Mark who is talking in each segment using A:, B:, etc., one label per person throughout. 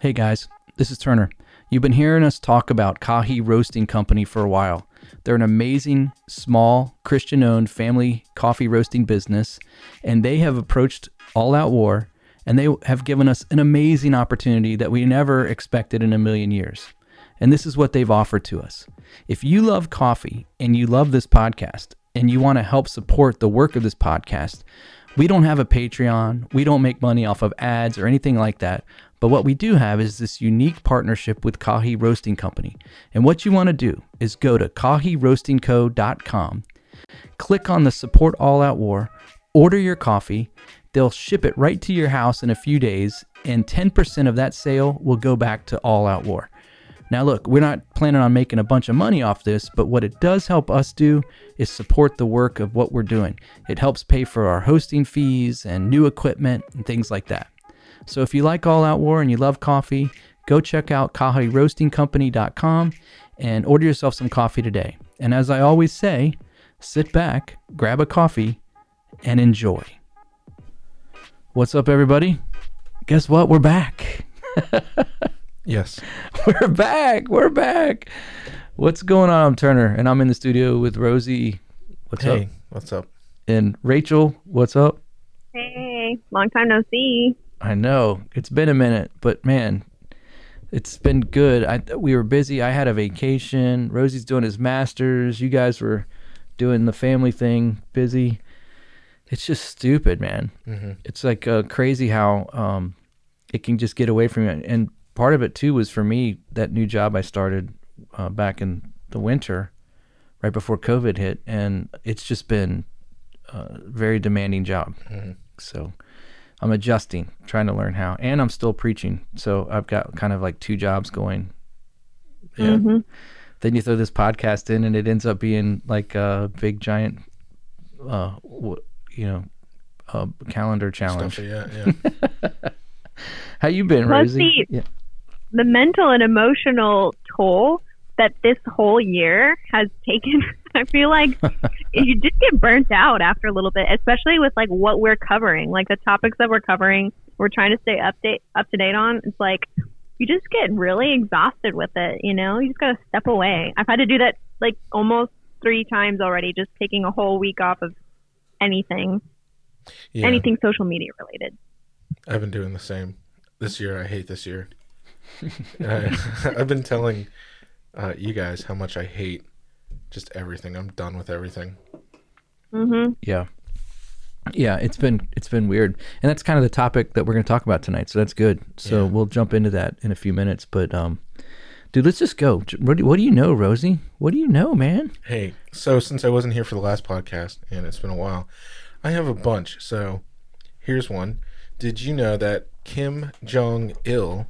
A: Hey guys, this is Turner. You've been hearing us talk about Kahi Roasting Company for a while. They're an amazing, small, Christian owned family coffee roasting business, and they have approached All Out War and they have given us an amazing opportunity that we never expected in a million years. And this is what they've offered to us. If you love coffee and you love this podcast and you want to help support the work of this podcast, we don't have a Patreon. We don't make money off of ads or anything like that. But what we do have is this unique partnership with Kahi Roasting Company. And what you want to do is go to kahiroastingco.com, click on the Support All Out War, order your coffee. They'll ship it right to your house in a few days, and 10% of that sale will go back to All Out War. Now, look, we're not planning on making a bunch of money off this, but what it does help us do is support the work of what we're doing. It helps pay for our hosting fees and new equipment and things like that. So if you like All Out War and you love coffee, go check out kahiroastingcompany.com and order yourself some coffee today. And as I always say, sit back, grab a coffee, and enjoy. What's up, everybody? Guess what? We're back.
B: Yes.
A: We're back. We're back. What's going on? I'm Turner, and I'm in the studio with Rosie. What's
B: hey,
A: up?
B: what's up?
A: And Rachel. What's up?
C: Hey, long time no see.
A: I know it's been a minute, but man, it's been good. I we were busy. I had a vacation. Rosie's doing his masters. You guys were doing the family thing, busy. It's just stupid, man.
B: Mm-hmm.
A: It's like uh, crazy how um, it can just get away from you. And part of it too was for me that new job I started uh, back in the winter, right before COVID hit, and it's just been a very demanding job.
B: Mm-hmm.
A: So I'm adjusting, trying to learn how, and I'm still preaching. So I've got kind of like two jobs going.
B: Yeah.
C: Mhm.
A: Then you throw this podcast in, and it ends up being like a big giant, uh, you know, uh, calendar challenge.
B: Stuff, yeah, yeah.
A: How you been,
C: Plus
A: Rosie?
C: the-
A: Yeah.
C: The mental and emotional toll that this whole year has taken, I feel like you just get burnt out after a little bit, especially with like what we're covering, like the topics that we're covering. We're trying to stay update up to date on. It's like you just get really exhausted with it. You know, you just gotta step away. I've had to do that like almost three times already, just taking a whole week off of anything,
B: yeah.
C: anything social media related.
B: I've been doing the same. This year, I hate this year. I, I've been telling uh, you guys how much I hate just everything. I'm done with everything.
C: hmm
A: Yeah. Yeah, it's been it's been weird, and that's kind of the topic that we're going to talk about tonight. So that's good. So
B: Yeah.
A: we'll jump into that in a few minutes. But um, dude, let's just go. What do, what do you know, Rosie? What do you know, man?
B: Hey, so since I wasn't here for the last podcast, and it's been a while, I have a bunch. So here's one. Did you know that Kim Jong Il,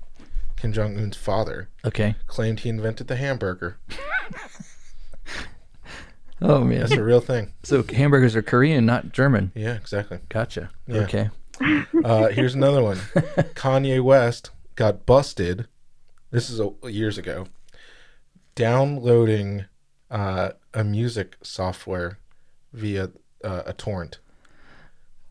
B: Kim Jong Un's father,
A: Okay.
B: claimed he invented the hamburger?
A: Oh man.
B: That's a real thing.
A: so hamburgers are Korean, not German.
B: Yeah, exactly.
A: Gotcha.
B: Yeah.
A: Okay.
B: Uh, here's another one. Kanye West got busted. This is a, years ago. Downloading uh, a music software via uh, a torrent.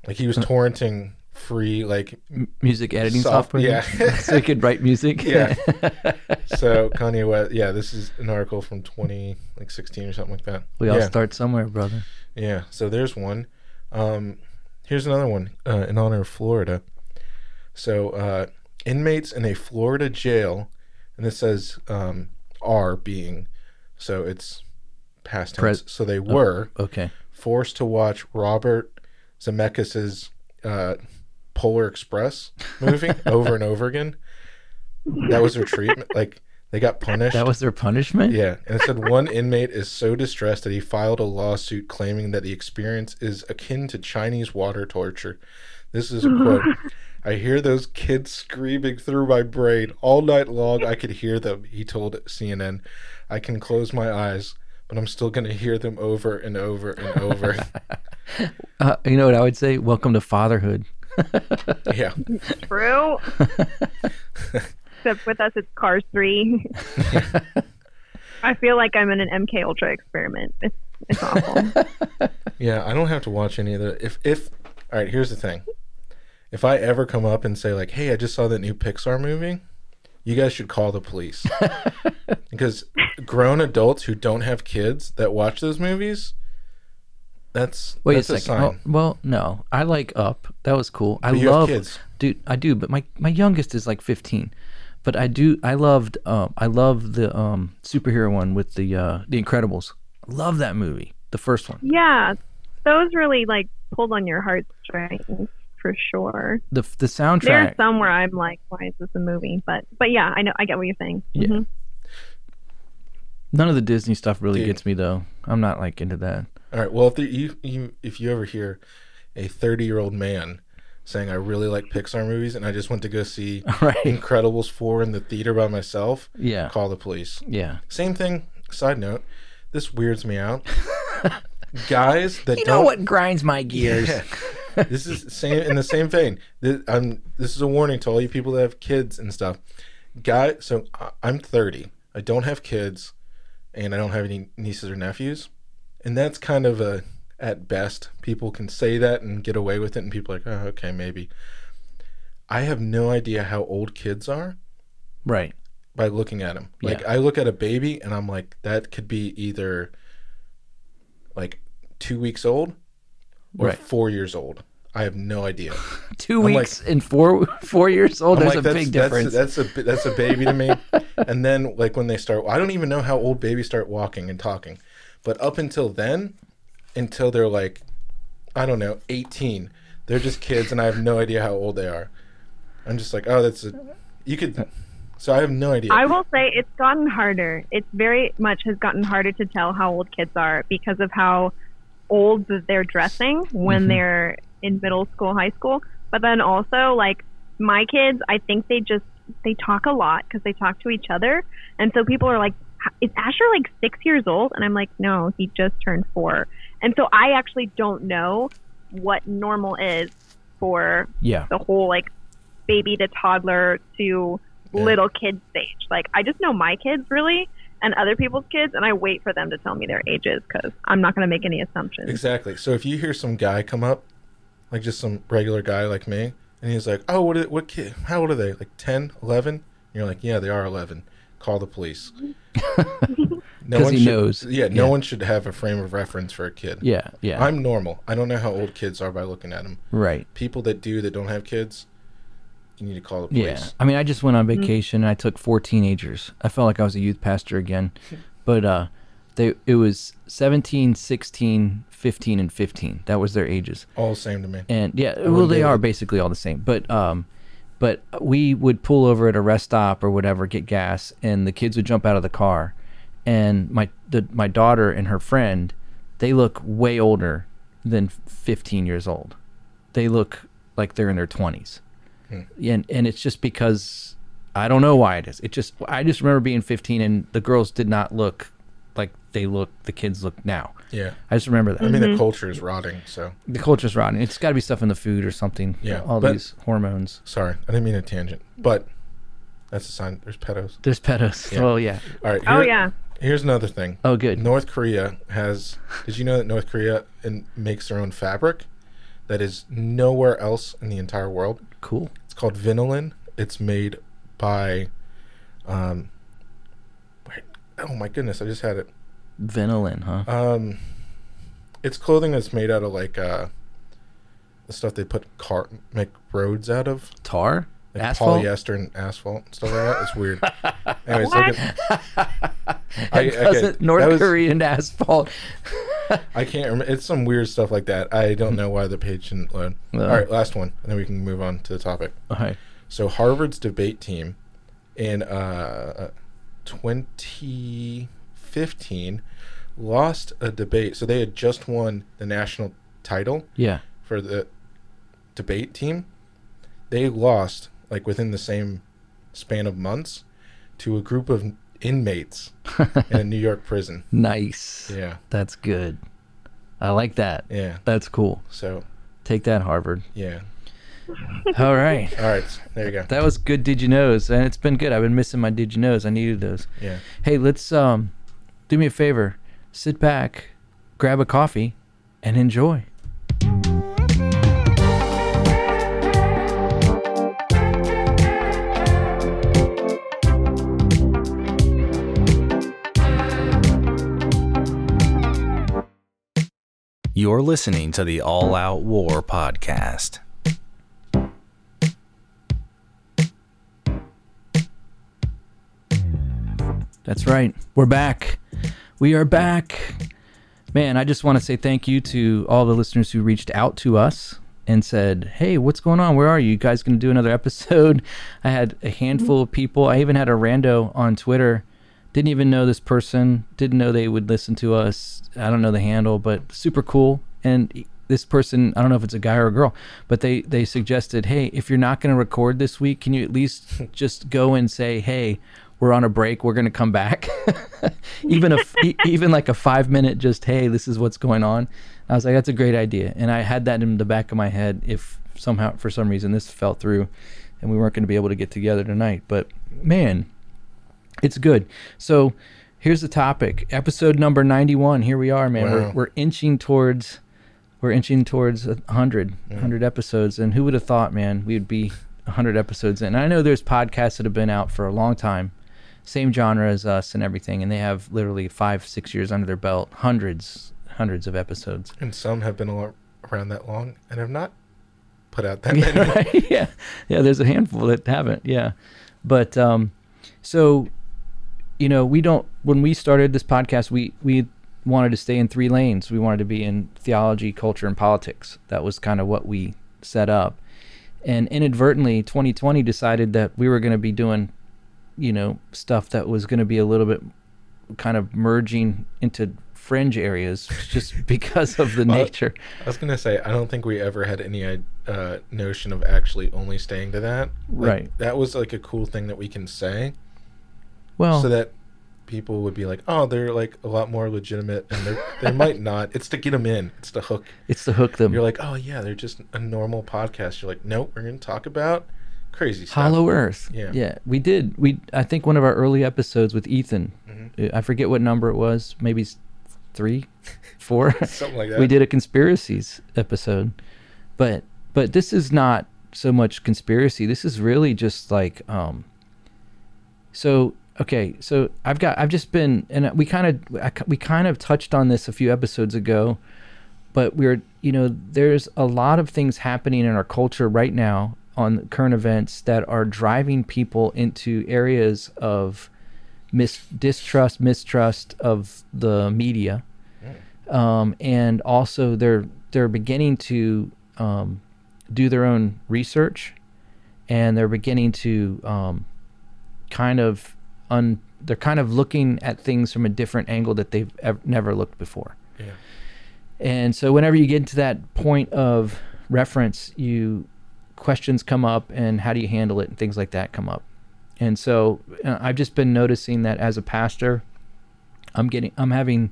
B: Like he was torrenting free, like
A: M- music editing
B: Soft-
A: software.
B: yeah.
A: so you could write music.
B: Yeah. so Kanye West. Yeah, this is an article from 20 like 16 or something like that.
A: we all
B: yeah.
A: start somewhere, brother.
B: Yeah, so there's one. Um, here's another one uh, in honor of Florida. So uh, inmates in a Florida jail, and this says um, are being, so it's past tense.
A: Pres-
B: so they were
A: Okay.
B: forced to watch Robert Zemeckis's uh, Polar Express movie over and over again. That was their treatment. Like they got punished.
A: That was their punishment.
B: Yeah, and it said one inmate is so distressed that he filed a lawsuit claiming that the experience is akin to Chinese water torture. This is a quote. I hear those kids screaming through my brain all night long. I could hear them, he told CNN. I can close my eyes, but I'm still going to hear them over and over and over.
A: Uh, you know what I would say? Welcome to fatherhood.
B: yeah.
C: True. Except with us, it's Cars 3. I feel like I'm in an MK Ultra experiment. It's, it's awful.
B: Yeah, I don't have to watch any of the if if all right, here's the thing. If I ever come up and say like, "Hey, I just saw that new Pixar movie," you guys should call the police because grown adults who don't have kids that watch those movies. That's
A: Wait
B: that's
A: a
B: a,
A: second.
B: sign.
A: Oh, well, no, I like Up. That was cool. I
B: But you have
A: love,
B: kids.
A: dude. I do, but my my youngest is like 15. But I do. I loved. Um, I love the um superhero one with the uh the Incredibles. Love that movie. The first one.
C: Yeah, those really like pulled on your heartstrings for sure.
A: The the soundtrack.
C: There's
A: soundtrack.
C: some where I'm like, why is this a movie? But but yeah, I know I get what you're saying.
A: Yeah.
C: Mhm.
A: None of the Disney stuff really
B: Dude.
A: gets me though. I'm not like into that.
B: All right. Well, if there, you, you if you ever hear a 30 year old man saying I really like Pixar movies and I just went to go see
A: Right.
B: Incredibles 4 in the theater by myself,
A: Yeah.
B: call the police.
A: Yeah.
B: Same thing. Side note, this weirds me out. Guys that
A: You
B: don't
A: know what grinds my gears?
B: Yeah. this is same in the same vein. This, I'm, this is a warning to all you people that have kids and stuff. Guy, so I'm 30. I don't have kids, and I don't have any nieces or nephews, and that's kind of a at best. People can say that and get away with it, and people are like, oh, okay, maybe. I have no idea how old kids are
A: Right.
B: by looking at them. Like
A: Yeah.
B: I look at a baby and I'm like, that could be either like two weeks old or
A: Right.
B: four years old. I have no idea.
A: Two
B: I'm like-
A: weeks and four four years old.
B: I'm
A: There's
B: like,
A: a big difference.
B: That's, that's a that's a baby to me. and then like when they start, I don't even know how old babies start walking and talking, but up until then, until they're like, I don't know, 18, they're just kids, and I have no idea how old they are. I'm just like, oh, that's a, you could. So I have no idea.
C: I will say it's gotten harder. It's very much has gotten harder to tell how old kids are because of how old they're dressing when
A: Mhm.
C: they're in middle school, high school. But then also, like my kids, I think they just they talk a lot because they talk to each other, and so people are like, "Is Asher like six years old?" And I'm like, "No, he just turned four. And so I actually don't know what normal is for
A: yeah.
C: the whole like baby to toddler to
B: Yeah.
C: little kid stage. Like I just know my kids really and other people's kids, and I wait for them to tell me their ages because I'm not going to make any assumptions.
B: Exactly. So if you hear some guy come up, like just some regular guy like me, and he's like, "Oh, what? What kid? How old are they? Like 10, 11? And you're like, "Yeah, they are 11. Call the police." No
A: 'Cause
B: one
A: he
B: should-
A: knows.
B: Yeah, no
A: Yeah.
B: one should have a frame of reference for a kid.
A: Yeah. Yeah.
B: I'm normal. I don't know how old kids are by looking at them.
A: right.
B: People that do that don't have kids, you need to call the police. Yeah.
A: I mean, I just went on vacation and I took four teenagers. I felt like I was a youth pastor again. But uh they it was 17, 16, 15 and 15. That was their ages.
B: All the same to me.
A: And yeah, well they are basically all the same. But um but we would pull over at a rest stop or whatever, get gas, and the kids would jump out of the car. And my the my daughter and her friend, they look way older than 15 years old. They look like they're in their 20s.
B: Hmm.
A: And and it's just because I don't know why it is. It just I just remember being 15 and the girls did not look like they look the kids look now.
B: Yeah.
A: I just remember that.
B: I mean, the culture is rotting. So
A: The culture's rotten. It's got to be stuff in the food or something.
B: Yeah,
A: all
B: but-
A: these hormones.
B: sorry, I didn't mean a tangent, but that's a sign. There's pedos.
A: There's pedos.
B: Yeah.
A: Oh yeah.
B: All right.
C: Oh yeah,
B: Here's another thing.
A: Oh good.
B: North Korea has. Did you know that North Korea in, makes their own fabric that is nowhere else in the entire world?
A: Cool.
B: It's called Vinalon. It's made by. Um, wait, oh my goodness! I just had it.
A: Vinalon, huh?
B: Um, it's clothing that's made out of like uh, the stuff they put car make roads out of,
A: Tar.
B: like
A: Asphalt?
B: polyester and asphalt and stuff like that. It's weird. Anyways,
C: What?
B: look at, I- okay,
A: North
B: was-
A: Korean asphalt.
B: I can't remember. It's some weird stuff like that. I don't know why the page didn't load.
A: Uh.
B: All right, last one, and then we can move on to the topic.
A: Okay.
B: So Harvard's debate team in uh, 2015 lost a debate. So they had just won the national title
A: Yeah.
B: for the debate team. They lost like within the same span of months to a group of inmates in a New York prison.
A: Nice.
B: Yeah,
A: That's good. I like that.
B: yeah.
A: That's cool.
B: So
A: Take that, Harvard.
B: yeah.
A: All right.
B: All right, there you go.
A: That was good did you knows, and it's been good. I've been missing my did you knows. I needed those.
B: Yeah.
A: Hey, let's um do me a favor, sit back, grab a coffee, and enjoy.
D: You're listening to the All Out War podcast.
A: That's right. We're back. We are back. Man, I just want to say thank you to all the listeners who reached out to us and said, "Hey, what's going on? Where are you? You guys going to do another episode?" I had a handful of people. I even had a rando on Twitter. Didn't even know this person. Didn't know they would listen to us. I don't know the handle, but super cool. And this person, I don't know if it's a guy or a girl, but they they suggested, "Hey, if you're not going to record this week, can you at least just go and say, "Hey, we're on a break. We're going to come back." even a even like a 5 minute just, "Hey, this is what's going on." I was like, "That's a great idea." And I had that in the back of my head if somehow for some reason this fell through and we weren't going to be able to get together tonight. But man, it's good. So, here's the topic. Episode number 91. Here we are, man.
B: Wow.
A: We're we're inching towards we're inching towards a 100 100 episodes and who would have thought man we would be 100 episodes in i know there's podcasts that have been out for a long time same genre as us and everything and they have literally five six years under their belt hundreds hundreds of episodes.
B: And some have been al- around that long and have not put out that
A: yeah,
B: many.
A: right? yeah. Yeah there's a handful that haven't yeah. But um so you know we don't when we started this podcast we we wanted to stay in three lanes. We wanted to be in theology culture and politics. That was kind of what we set up. And inadvertently 2020 decided that we were going to be doing you know stuff that was going to be a little bit kind of merging into fringe areas just because of the
B: Well,
A: nature
B: I was gonna say I don't think we ever had any uh, notion of actually only staying to that. Like,
A: Right.
B: That was like a cool thing that we can say,
A: well
B: so that people would be like, "Oh, they're like a lot more legitimate," and they they might not. It's to get them in. It's to hook.
A: it's to hook them
B: You're like, "Oh yeah, they're just a normal podcast." You're like, "Nope, we're gonna talk about crazy stuff."
A: Hollow Earth.
B: Yeah.
A: Yeah. We did. We I think one of our early episodes with Ethan.
B: Mhm.
A: I forget what number it was. Maybe three, four.
B: Something like that.
A: we did a conspiracies episode, but but this is not so much conspiracy. This is really just like um. So okay, so I've got I've just been and we kind of we kind of touched on this a few episodes ago, but we're you know there's a lot of things happening in our culture right now on current events that are driving people into areas of mis- distrust, mistrust of the media, um, and also they're they're beginning to um, do their own research, and they're beginning to um, kind of un they're kind of looking at things from a different angle that they've ever, never looked before.
B: Yeah.
A: And so whenever you get to that point of reference, you questions come up and how do you handle it and things like that come up. And so uh, I've just been noticing that as a pastor, I'm getting I'm having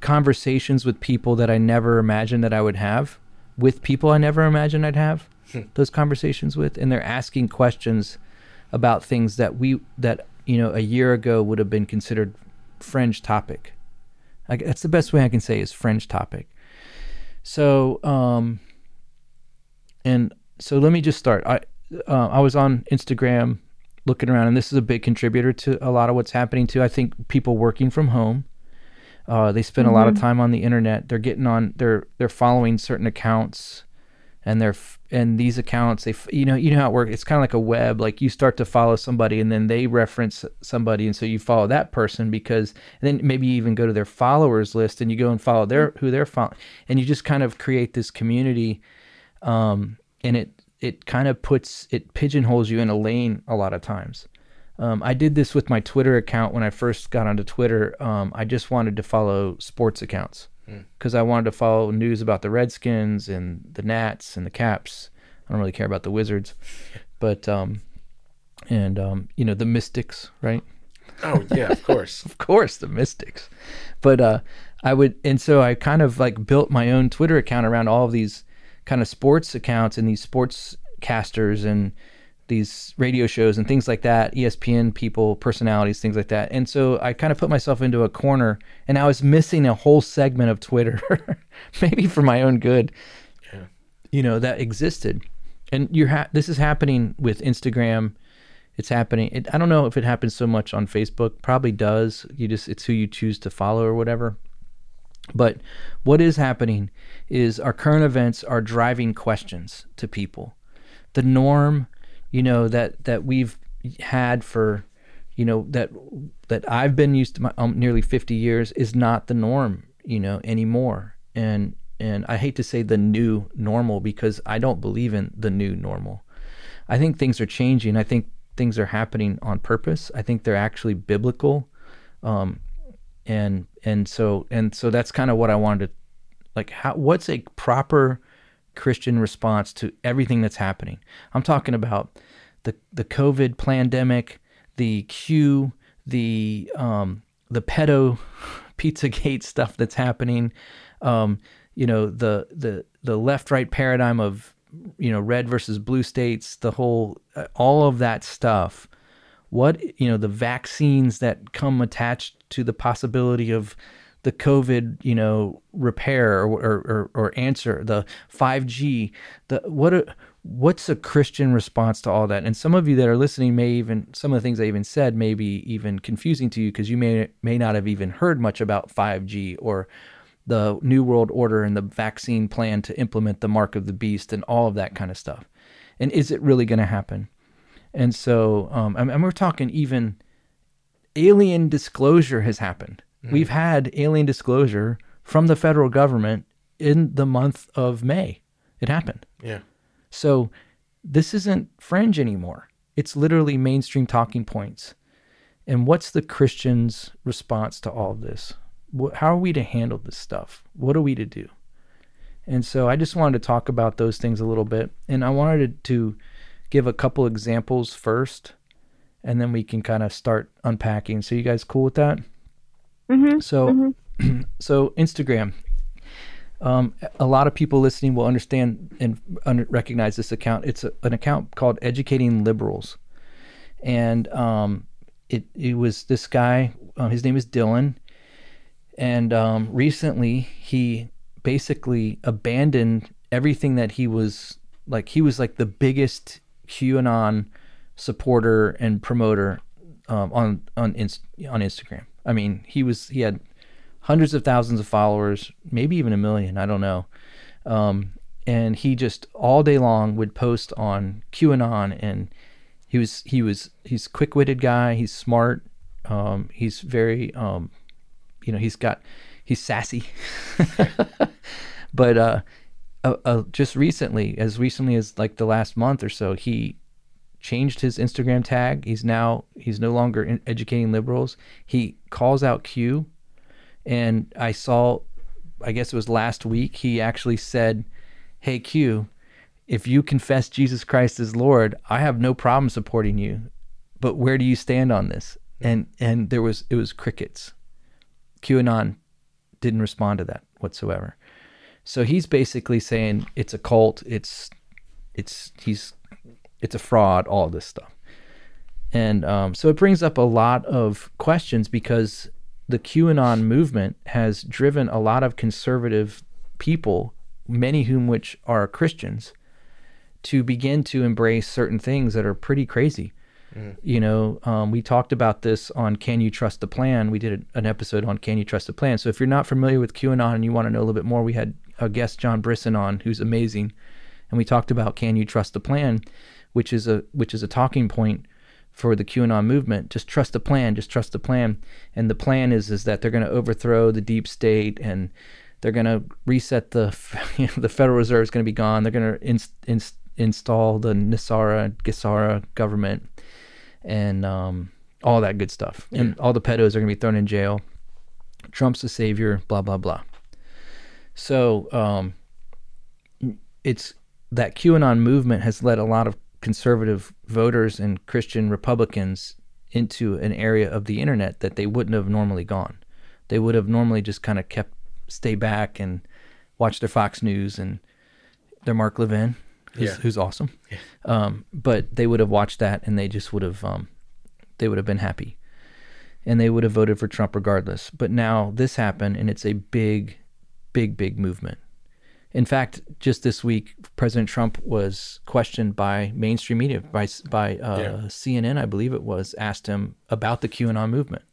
A: conversations with people that I never imagined that I would have, with people I never imagined I'd have those conversations with and they're asking questions about things that we that you know a year ago would have been considered fringe topic. That's the best way I can say is fringe topic. So um and so let me just start. I uh, I was on Instagram looking around, and this is a big contributor to a lot of what's happening too. I think people working from home, uh, they spend a lot of time on the internet. They're getting on. They're they're following certain accounts, and they're and these accounts. They you know you know how it works. It's kind of like a web. Like you start to follow somebody, and then they reference somebody, and so you follow that person because. And then maybe you even go to their followers list, and you go and follow their who they're following, and you just kind of create this community um, and it it kind of puts it pigeonholes you in a lane a lot of times. Um, I did this with my Twitter account when I first got onto Twitter. Um, I just wanted to follow sports accounts because I wanted to follow news about the Redskins and the Nats and the Caps. I don't really care about the Wizards, but um, and um, you know the Mystics, right?
B: Oh yeah, of course.
A: of course the mystics but uh i would and so i kind of like built my own twitter account around all of these kind of sports accounts and these sports casters and these radio shows and things like that espn people personalities things like that. And so i kind of put myself into a corner and i was missing a whole segment of twitter maybe for my own good
B: Yeah.
A: you know that existed. And you're ha- this is happening with instagram. It's happening it, i don't know if it happens so much on facebook probably does. You just it's who you choose to follow or whatever. But what is happening is our current events are driving questions to people. The norm, you know, that that we've had for, you know, that that I've been used to my um, nearly 50 years is not the norm, you know, anymore. And and I hate to say the new normal because I don't believe in the new normal. I think things are changing. I think things are happening on purpose. I think they're actually biblical. Um, and and so and so that's kind of what I wanted to like how what's a proper Christian response to everything that's happening. I'm talking about the the COVID pandemic, the Q, the um, the pedo Pizzagate stuff that's happening, um, you know the the the left right paradigm of you know red versus blue states, the whole uh, all of that stuff. What you know the vaccines that come attached to the possibility of the COVID, you know, repair or, or, or, answer, the 5G, the what a, what's a Christian response to all that? And some of you that are listening may even some of the things I even said may be even confusing to you because you may may not have even heard much about 5G or the New World Order and the vaccine plan to implement the mark of the beast and all of that kind of stuff. And is it really going to happen? And so, um, and we're talking even alien disclosure has happened. Mm. We've had alien disclosure from the federal government in the month of May. It happened.
B: Yeah.
A: So this isn't fringe anymore. It's literally mainstream talking points. And what's the Christian's response to all of this? How are we to handle this stuff? What are we to do? And so I just wanted to talk about those things a little bit. And I wanted to give a couple examples first, and then we can kind of start unpacking. So, you guys cool with that?
C: Mm-hmm.
A: So,
C: mm-hmm.
A: so Instagram. Um, a lot of people listening will understand and under, recognize this account. It's a, an account called Educating Liberals, and um, it it was this guy. Uh, his name is Dylan, and um, recently he basically abandoned everything that he was like. He was like the biggest QAnon supporter and promoter um, on on on Instagram. I mean, he was he had hundreds of thousands of followers, maybe even a million. I don't know. Um, and he just all day long would post on QAnon, and he was he was he's quick witted guy. He's smart. Um, he's very um, you know he's got he's sassy. but uh, uh, uh, just recently, as recently as like the last month or so, he changed his Instagram tag. He's now he's no longer educating liberals. He calls out Q and I saw, I guess it was last week, he actually said, Hey, Q, if you confess Jesus Christ as Lord, I have no problem supporting you. But where do you stand on this? And and there was it was crickets. QAnon didn't respond to that whatsoever. So he's basically saying it's a cult, it's it's he's it's a fraud, all this stuff. And um, so it brings up a lot of questions because the QAnon movement has driven a lot of conservative people, many whom which are Christians, to begin to embrace certain things that are pretty crazy. Mm. You know, um, we talked about this on Can You Trust the Plan? We did an episode on Can You Trust the Plan? So if you're not familiar with QAnon and you want to know a little bit more, we had a guest, John Brisson, on who's amazing, and we talked about Can You Trust the Plan, which is a which is a talking point for the QAnon movement. Just trust the plan. Just trust the plan. And the plan is is that they're going to overthrow the deep state and they're going to reset the you know, the Federal Reserve is going to be gone. They're going to in, in, install the NESARA GESARA government and um, all that good stuff. Yeah. And all the pedos are going to be thrown in jail. Trump's the savior. Blah blah blah. So um, it's that QAnon movement has led a lot of conservative voters and Christian Republicans into an area of the internet that they wouldn't have normally gone. They would have normally just kind of kept stay back and watch their Fox News and their Mark Levin, who's, yeah. who's awesome. Yeah. Um, but they would have watched that and they just would have um, they would have been happy, and they would have voted for Trump regardless. But now this happened, and it's a big, big, big movement. In fact, just this week, President Trump was questioned by mainstream media, by by uh, yeah. CNN, I believe it was, asked him about the QAnon movement.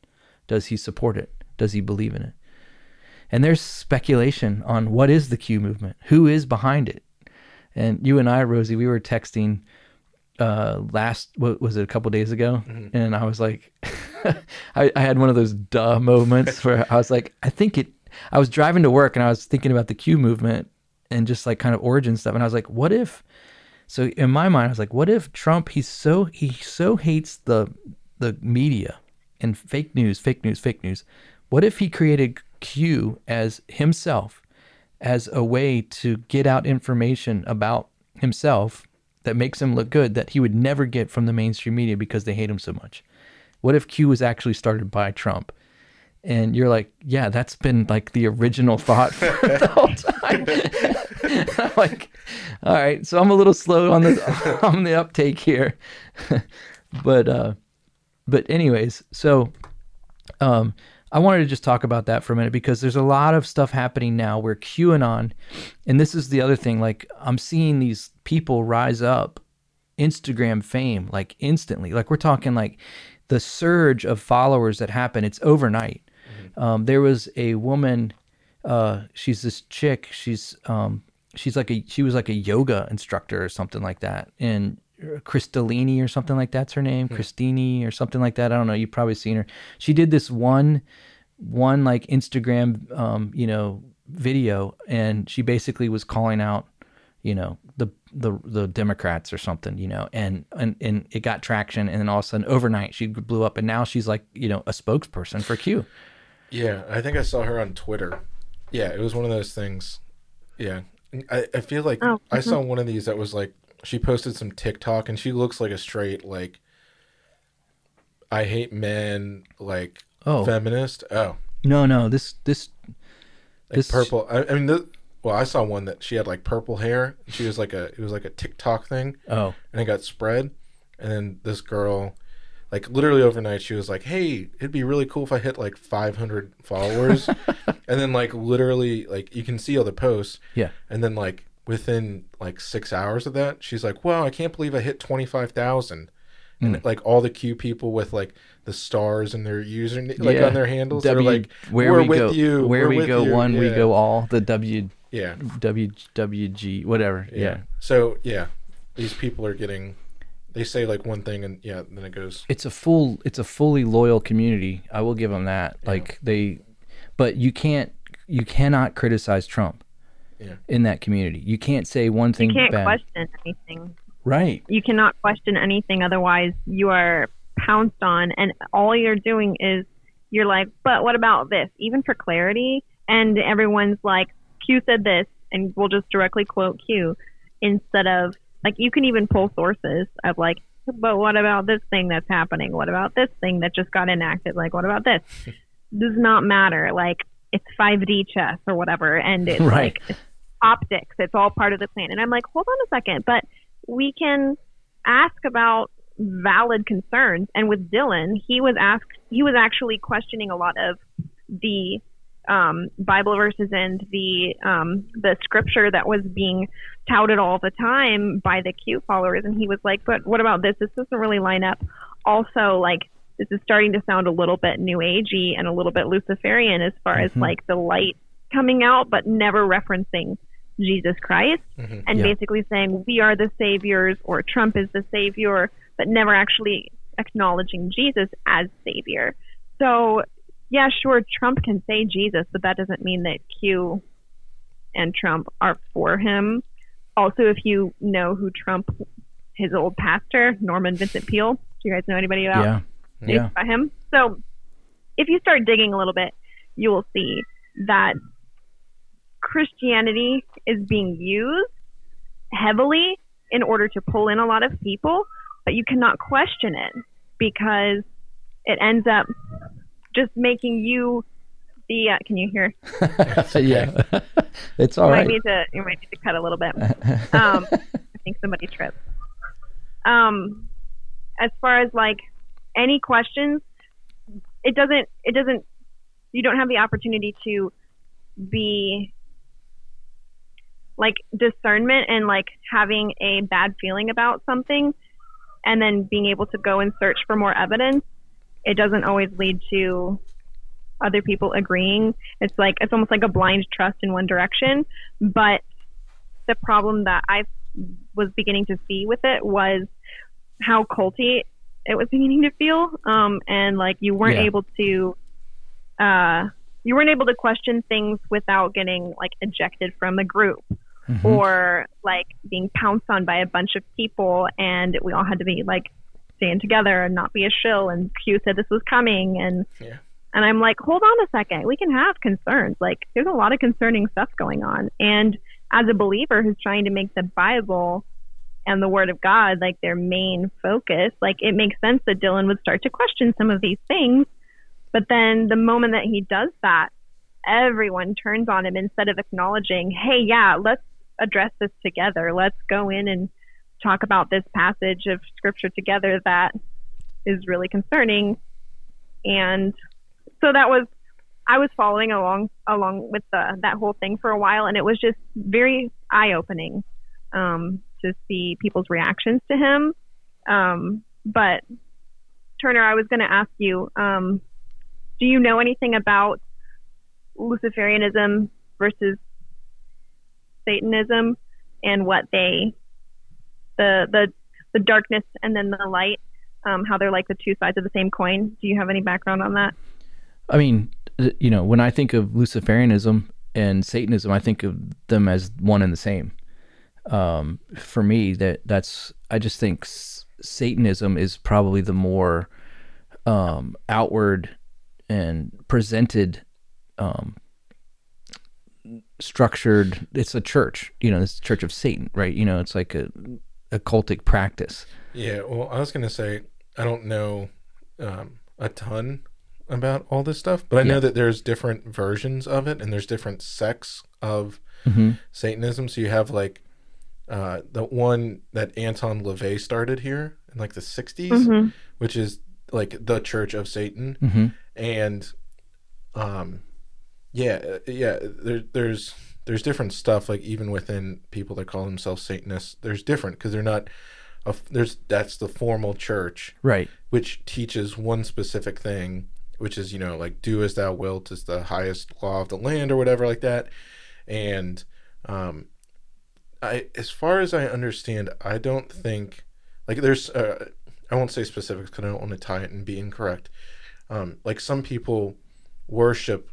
A: Does he support it? Does he believe in it? and there's speculation on what is the Q movement, who is behind it. And you and I, Rosie, we were texting uh last what was it a couple days ago and i was like I, I had one of those duh moments where i was like i think it i was driving to work and i was thinking about the q movement and just like kind of origin stuff and i was like what if so in my mind i was like what if trump he's so he so hates the the media and fake news fake news fake news what if he created q as himself as a way to get out information about himself that makes him look good that he would never get from the mainstream media because they hate him so much. What if Q was actually started by Trump? And you're like, yeah, that's been like the original thought for the whole time. I'm like, all right, so I'm a little slow on the on the uptake here, but uh, but anyways, so um, I wanted to just talk about that for a minute because there's a lot of stuff happening now where QAnon, and this is the other thing, like I'm seeing these people rise up Instagram fame like instantly. Like we're talking like the surge of followers that happen, it's overnight. Um, there was a woman, uh, she's this chick, she's um, she's like a she was like a yoga instructor or something like that. And Crystallini or something like that's her name, Christini or something like that. I don't know. You've probably seen her. She did this one, one like Instagram, um, you know, video, and she basically was calling out, you know, the the the Democrats or something, you know, and and and it got traction, and then all of a sudden overnight she blew up, and now she's like, you know, a spokesperson for Q.
B: Yeah, I think I saw her on Twitter. Yeah, it was one of those things. Yeah, I, I feel like
C: Oh,
B: I saw mm-hmm. one of these that was like she posted some TikTok and she looks like a straight like I hate men like
A: Oh
B: feminist. Oh,
A: no, no, this this
B: like
A: This-
B: purple. I, I mean, the, well, I saw one that she had like purple hair. She was like a it was like a TikTok thing,
A: oh
B: and it got spread. And then this girl, like literally overnight, she was like, "Hey, it'd be really cool if I hit like 500 followers." and then like literally, like you can see all the posts.
A: yeah,
B: And then like within like six hours of that, she's like, "Wow, I can't believe I hit 25,000." And
A: Hmm.
B: like all the Q people with like the stars and their user like
A: Yeah.
B: on their handles, they're like,
A: where
B: "We're
A: we
B: with
A: go,
B: you,
A: where we go
B: you."
A: one, we go all. The W
B: Yeah,
A: W WG whatever.
B: yeah.
A: yeah.
B: So yeah, these people are getting. They say like one thing and yeah, then it goes.
A: it's a full it's a fully loyal community i will give them that like they but you can't you cannot criticize trump
B: Yeah.
A: in that community you can't say one thing
C: You can't
A: bad
C: question anything.
A: right
C: You cannot question anything. Otherwise, you are pounced on, and all you're doing is you're like, but what about this? Even for clarity, and everyone's like, Q said this, and we'll just directly quote Q instead of like you can even pull sources of like, but what about this thing that's happening? What about this thing that just got enacted? Like, what about this? Does not matter. Like, it's 5D chess or whatever, and it's
A: Right.
C: like it's optics. It's all part of the plan. And I'm like, hold on a second, but we can ask about valid concerns. And with Dylan, he was asked, he was actually questioning a lot of the um, Bible verses and the um, the scripture that was being touted all the time by the Q followers. And he was like, but what about this? This doesn't really line up. Also, like this is starting to sound a little bit new agey and a little bit Luciferian as far as
A: Mhm.
C: like the light coming out, but never referencing Jesus Christ
B: Mhm.
C: and
A: Yeah.
C: basically saying we are the saviors or Trump is the savior, but never actually acknowledging Jesus as savior. So, yeah, sure, Trump can say Jesus, but that doesn't mean that Q and Trump are for him. Also, if you know who Trump, his old pastor, Norman Vincent Peale, do you guys know anybody about
A: yeah yeah
C: by him. So if you start digging a little bit, you will see that Christianity is being used heavily in order to pull in a lot of people, but you cannot question it because it ends up just making you the. Uh, can you hear?
A: yeah it's all
C: you might need to. You might need to cut a little bit. Um, I think somebody tripped. Um, as far as like any questions, it doesn't. It doesn't. You don't have the opportunity to be like discernment and like having a bad feeling about something, and then being able to go and search for more evidence. It doesn't always lead to other people agreeing. It's like it's almost like a blind trust in one direction. But the problem that I was beginning to see with it was how culty it was beginning to feel, um, and like you weren't
A: Yeah.
C: able to, uh, you weren't able to question things without getting like ejected from the group
A: Mhm.
C: or like being pounced on by a bunch of people and we all had to be like stand together and not be a shill and Q said this was coming and
B: Yeah.
C: And I'm like, hold on a second, we can have concerns. Like there's a lot of concerning stuff going on. And as a believer who's trying to make the Bible and the word of God like their main focus, like it makes sense that Dylan would start to question some of these things. But then the moment that he does that, everyone turns on him instead of acknowledging, hey, yeah, let's address this together. Let's go in and talk about this passage of scripture together that is really concerning. And so that was I was following along along with the that whole thing for a while and it was just very eye opening um, to see people's reactions to him. Um, but Turner, I was going to ask you, um, do you know anything about Luciferianism versus Satanism and what they the the the darkness and then the light, um, how they're like the two sides of the same coin? Do you have any background on that?
A: I mean, uh, you know, when I think of Luciferianism and Satanism, I think of them as one and the same. Um, for me, that that's I just think s- Satanism is probably the more um, outward and presented, um, structured. It's a church, you know, it's Church of Satan, right? You know, it's like a occultic practice.
B: Yeah, well, I was gonna say I don't know um, a ton about all this stuff, but I
A: Yeah.
B: know that there's different versions of it, and there's different sects of
A: hmm
B: Satanism. So you have like uh, the one that Anton LaVey started here in like the '60s,
C: Mhm.
B: which is like the Church of Satan,
A: hmm
B: and um, yeah, uh, yeah. There, there's there's different stuff like even within people that call themselves Satanists. There's different because they're not. A, there's that's the formal church
A: Right.
B: which teaches one specific thing, which is, you know, like do as thou wilt is the highest law of the land or whatever like that. And um I as far as I understand, I don't think like there's uh, I won't say specifics because I don't want to tie it and be incorrect. Um like some people worship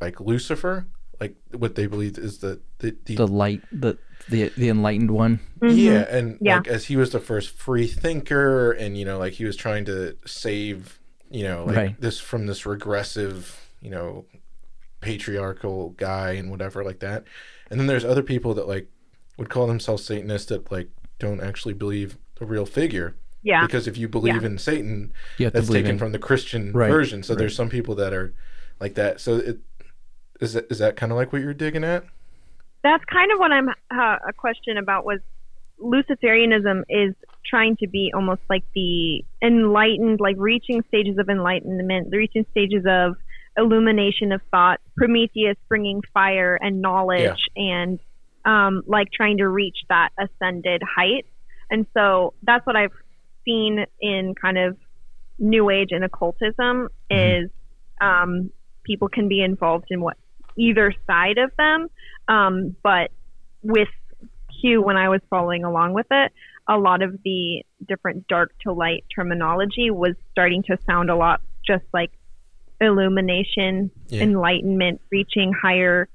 B: like Lucifer, like what they believe is the the, the,
A: The light, the the the enlightened one.
C: Mhm.
B: yeah, and
C: Yeah.
B: like as he was the first free thinker, and you know, like he was trying to save, you know, like
A: Right.
B: this from this regressive, you know, patriarchal guy and whatever like that. And then there's other people that like would call themselves Satanists that like don't actually believe a real figure
C: Yeah.
B: because if you believe
C: Yeah.
B: in Satan,
A: You
B: that's taken
A: in.
B: from the Christian
A: Right,
B: version. So there's some people that are like that. So it is that is that kind of like what you're digging at?
C: that's kind of what I'm uh, a question about was Luciferianism is trying to be almost like the enlightened, like reaching stages of enlightenment, the reaching stages of illumination of thought, Prometheus bringing fire and knowledge, and um, like trying to reach that ascended height. And so that's what I've seen in kind of New Age and occultism is um, people can be involved in what either side of them. Um, but with Q, when I was following along with it, a lot of the different dark to light terminology was starting to sound a lot just like illumination,
B: Yeah.
C: enlightenment, reaching higher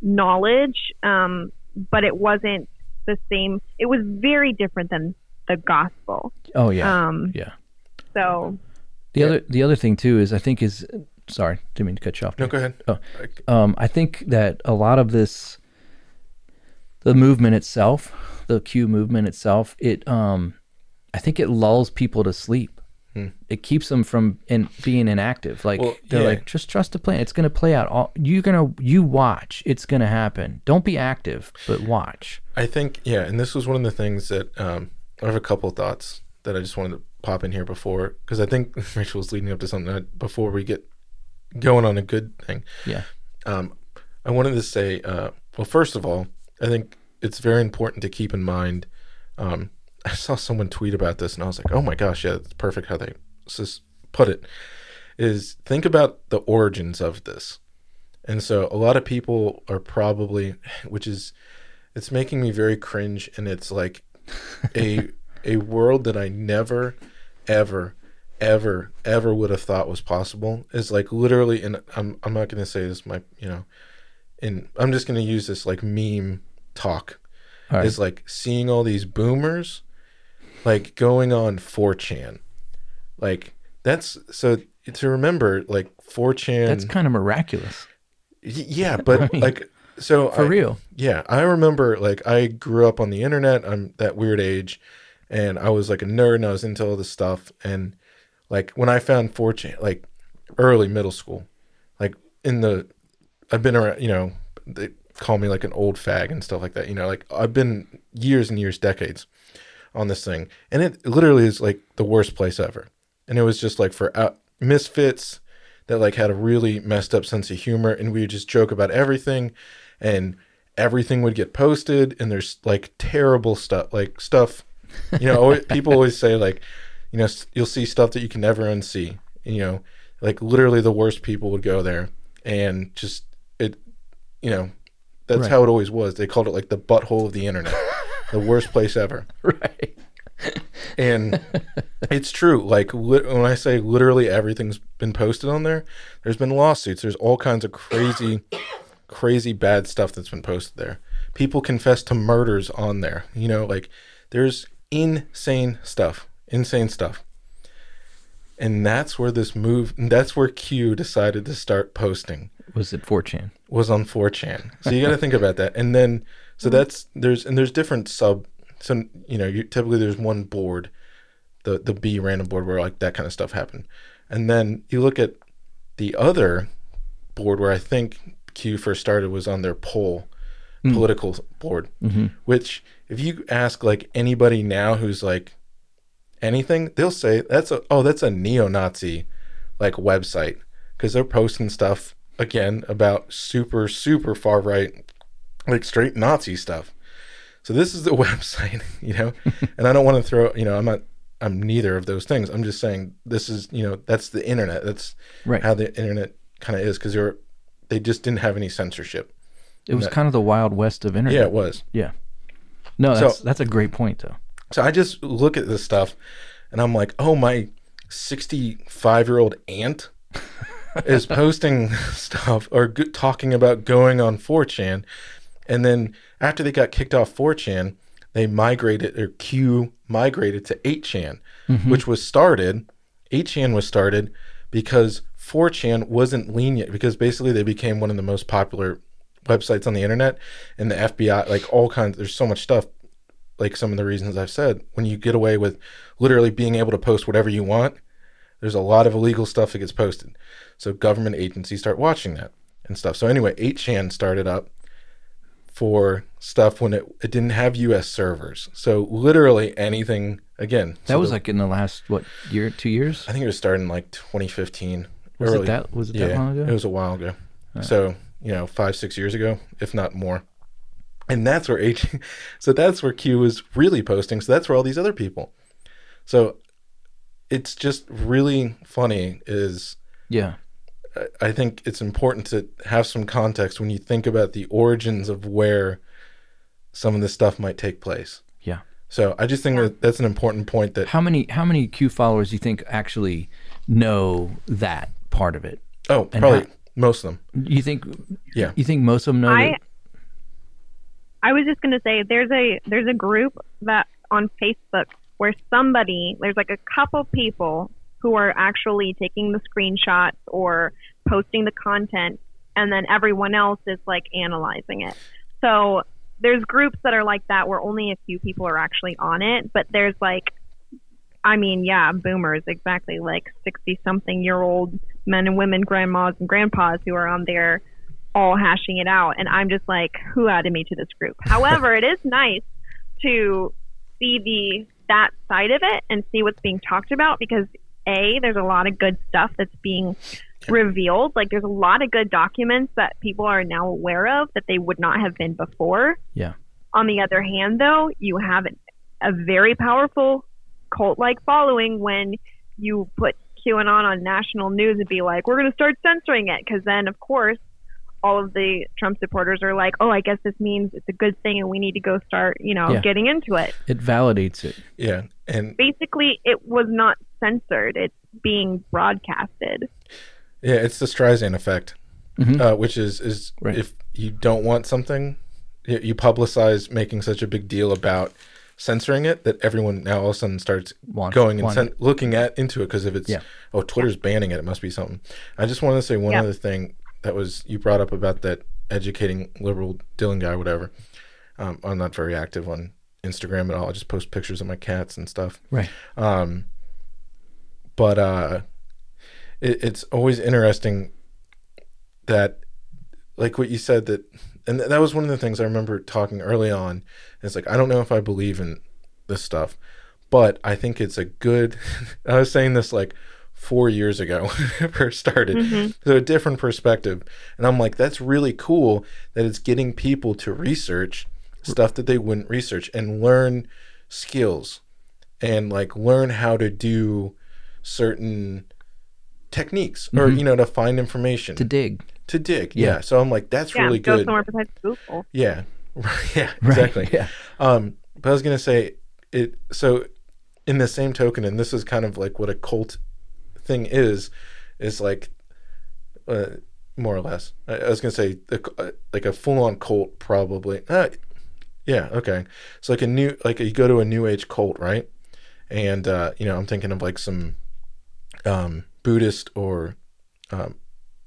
C: knowledge. Um, but it wasn't the same. It was very different than the gospel.
A: Oh yeah.
C: Um,
A: yeah.
C: so
A: The other the other thing too is I think is sorry, didn't mean to cut you off.
B: No, go ahead.
A: Oh. Um, I think that a lot of this, the movement itself, the Q movement itself, it um, I think it lulls people to sleep.
B: Hmm.
A: It keeps them from in, being inactive. Like
B: Well,
A: they're
B: yeah.
A: like, just trust the plan. It's gonna play out. All you're gonna you watch. It's gonna happen. Don't be active, but watch.
B: I think yeah, and this was one of the things that um, I have a couple of thoughts that I just wanted to pop in here before because I think Rachel was leading up to something that before we get going on a good thing.
A: Yeah.
B: Um, I wanted to say, uh, well, first of all, I think it's very important to keep in mind. Um, I saw someone tweet about this, and I was like, "Oh my gosh, yeah, it's perfect how they put it." is think about the origins of this. And so a lot of people are probably which is it's making me very cringe and it's like a a world that I never ever ever ever would have thought was possible is like literally and I'm I'm not going to say this my you know and I'm just going to use this like meme talk
A: right.
B: is like seeing all these boomers like going on 4chan like that's so to remember like 4chan
A: That's kind of miraculous.
B: Yeah but
A: I mean,
B: like so
A: For
B: I-
A: real.
B: yeah i remember like i grew up on the internet i'm that weird age and i was like a nerd and i was into all this stuff and like when i found 4chan like early middle school like in the i've been around you know they call me like an old fag and stuff like that you know like i've been years and years decades on this thing and it literally is like the worst place ever. And it was just like for out- misfits that like had a really messed up sense of humor and we would just joke about everything and everything would get posted and there's like terrible stuff like stuff you know always, people always say like you know you'll see stuff that you can never unsee you know like literally the worst people would go there and just it you know that's
A: Right.
B: how it always was. They called it like the butthole of the internet. The worst place ever.
A: Right.
B: and it's true. Like li- when i say literally everything's been posted on there there's been lawsuits. There's all kinds of crazy crazy bad stuff that's been posted there. People confess to murders on there. You know like there's insane stuff. Insane stuff. And that's where this move that's where q decided to start posting.
A: Was it 4chan?
B: Was on 4chan. So you got to think about that. And then, so mm-hmm. that's there's and there's different sub. So you know, you typically there's one board, the the B random board where like that kind of stuff happened, and then you look at the other board where I think Q first started was on their pol mm. political board, mm-hmm. which if you ask like anybody now who's like anything, they'll say that's a oh that's a neo-Nazi like website because they're posting stuff again about super super far right like straight Nazi stuff. So this is the website, you know, and I don't want to throw, you know, I'm not, I'm neither of those things. I'm just saying this is, you know, that's the internet. That's
A: Right.
B: how the internet kind of is because they're, they just didn't have any censorship.
A: It was
B: that-
A: kind of the wild west of internet.
B: Yeah, it was.
A: Yeah. No,
B: So-
A: that's that's a great point though.
B: So I just look at this stuff and I'm like, oh, my 65 year old aunt is posting stuff or go- talking about going on 4chan. And then after they got kicked off 4chan, they migrated, or Q migrated to 8chan, mm-hmm. which was started, 8chan was started because 4chan wasn't lenient, because basically they became one of the most popular websites on the internet. And the FBI, like all kinds, there's so much stuff like some of the reasons I've said, when you get away with literally being able to post whatever you want, there's a lot of illegal stuff that gets posted. So government agencies start watching that and stuff. So anyway, 8chan started up for stuff when it, it didn't have US servers. So literally anything again.
A: That
B: so
A: was
B: the-
A: like in the last what year, two years?
B: I think it was starting like 2015.
A: Was it that- was it
B: yeah,
A: that long ago?
B: It was a while ago. So, you know, five, six years ago, if not more. And that's where H so that's where Q was really posting. So that's where all these other people. So it's just really funny is
A: Yeah.
B: I- I think it's important to have some context when you think about the origins of where some of this stuff might take place.
A: Yeah.
B: So I just think that that's an important point that
A: How many how many Q followers do you think actually know that part of it?
B: oh
A: And
B: probably
A: how-
B: most of them
A: You think
B: Yeah.
A: You think most of them know
C: I
A: that?
C: I was just gonna say there's a there's a group that on Facebook where somebody there's like a couple people who are actually taking the screenshots or posting the content and then everyone else is like analyzing it. So there's groups that are like that where only a few people are actually on it, but there's like I mean, yeah, boomers, exactly like 60 something year old men and women, grandmas and grandpas who are on there all hashing it out. And I'm just like, who added me to this group? However, it is nice to see the that side of it and see what's being talked about because a there's a lot of good stuff that's being revealed like there's a lot of good documents that people are now aware of that they would not have been before
A: Yeah.
C: on the other hand though you have a very powerful cult like following when you put QAnon on national news and be like, "We're going to start censoring it," because then, of course, all of the Trump supporters are like, "Oh, I guess this means it's a good thing, and we need to go start, you know,
A: Yeah.
C: getting into it."
A: It validates it.
B: Yeah, and
C: Basically, it was not censored; it's being broadcasted.
B: yeah, it's the Streisand effect,
A: Mhm.
B: uh, which is is
A: Right.
B: if you don't want something, you, you publicize making such a big deal about censoring it that everyone now all of a sudden starts
A: Want-
B: going and
A: want
B: sen- looking at into it because if it's
A: Yeah.
B: oh Twitter's banning it, it must be something. I just wanted to say one
C: Yeah.
B: other thing that was you brought up about that educating liberal Dylan guy, whatever. Um, I'm not very active on Instagram at all. I just post pictures of my cats and stuff.
A: Right.
B: Um, but uh, it, it's always interesting that, like what you said, that, and that was one of the things I remember talking early on. It's like I don't know if I believe in this stuff, but I think it's a good. I was saying this like four years ago when it first started, so a different perspective, and I'm like, that's really cool that it's getting people to research stuff that they wouldn't research and learn skills and like learn how to do certain techniques or you know to find information
A: To dig.
B: to dig
A: Yeah.
B: yeah. so i'm like that's
C: yeah,
B: really
C: go
B: good
C: somewhere besides Google.
B: yeah Right, yeah
A: Right,
B: exactly
A: yeah.
B: um but i was gonna say it so in the same token and this is kind of like what a cult thing is is like uh, more or less i, I was gonna say a, uh, like a full-on cult probably uh, yeah okay so like a new like you go to a new age cult right and uh you know i'm thinking of like some um buddhist or um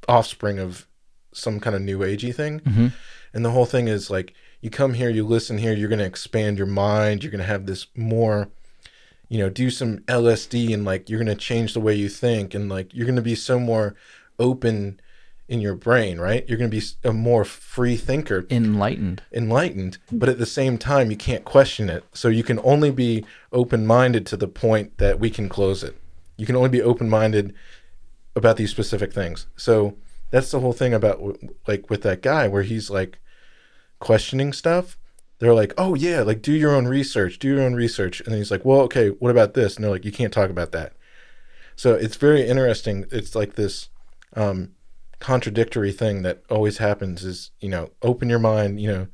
B: offspring of some kind of new agey thing.
A: Mhm.
B: and the whole thing is like you come here you listen here you're going to expand your mind you're going to have this more you know do some lsd and like you're going to change the way you think and like you're going to be so more open in your brain right? You're going to be a more free thinker.
A: Enlightened.
B: enlightened but at the same time you can't question it. So you can only be open-minded to the point that we can close it you can only be open-minded about these specific things. So that's the whole thing about like with that guy where he's like questioning stuff. They're like oh yeah like do your own research do your own research. And then he's like well okay what about this? And they're like you can't talk about that. So it's very interesting. It's like this um contradictory thing that always happens is you know open your mind you know.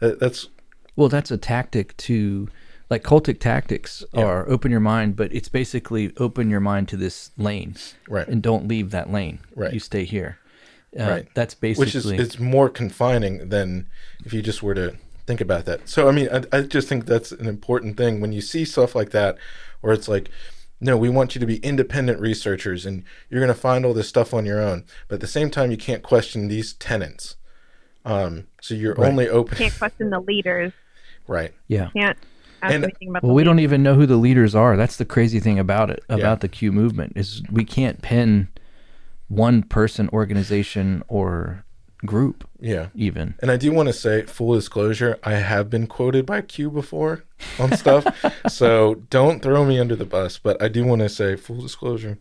B: That, that's
A: Well, that's a tactic to, like cultic tactics are open your mind, but it's basically open your mind to this lane,
B: Right.
A: And don't leave that lane.
B: Right.
A: You stay here. Uh,
B: Right.
A: That's basically
B: which is it's more confining than if you just were to think about that so i mean I, I just think that's an important thing when you see stuff like that where it's like no we want you to be independent researchers and you're going to find all this stuff on your own but at the same time you can't question these tenets um so you're
A: Right.
B: only open
C: Can't question the leaders.
B: right
A: yeah.
C: Can't ask
B: And-
A: Well,
C: the
A: we don't even know who the leaders are. That's the crazy thing about it, about
B: Yeah.
A: the Q movement, is we can't pin one person, organization, or group
B: yeah
A: even.
B: And I do want to say, full disclosure, I have been quoted by Q before on stuff. so don't throw me under the bus, but I do want to say, full disclosure,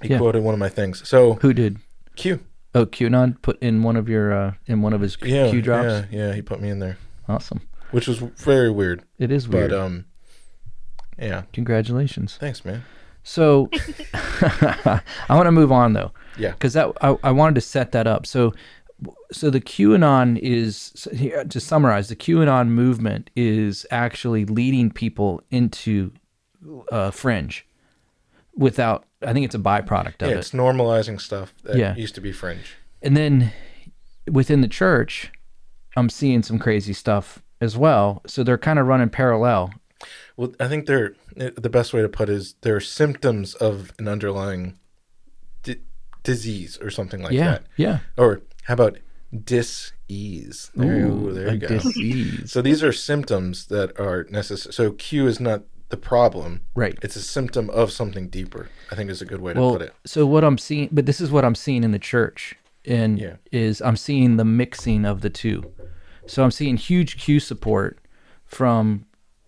B: he
A: Yeah.
B: quoted one of my things. So
A: Who did?
B: Q.
A: Oh, QAnon put in one of your uh, in one of his Q drops.
B: Yeah. Yeah. He put me in there,
A: Awesome.
B: Which was very weird.
A: It is weird.
B: But, um, yeah.
A: Congratulations.
B: Thanks, man.
A: So I want to move on though.
B: Yeah.
A: because that I, I wanted to set that up. So, so the QAnon is to summarize the QAnon movement is actually leading people into uh, fringe without. I think it's a byproduct of
B: Yeah.
A: it.
B: It's normalizing stuff that
A: Yeah.
B: used to be fringe.
A: And then within the church, I'm seeing some crazy stuff as well. So they're kind of running parallel.
B: Well, I think they're the best way to put it is they're symptoms of an underlying di- disease or something like
A: yeah,
B: that.
A: yeah.
B: Or how about dis-ease? There,
A: Ooh,
B: there you go.
A: disease.
B: So these are symptoms that are necessary. So Q is not the problem.
A: Right.
B: It's a symptom of something deeper. I think is a good way to put it.
A: so what I'm seeing, but this is what I'm seeing in the church, and
B: Yeah.
A: is I'm seeing the mixing of the two. So I'm seeing huge Q support from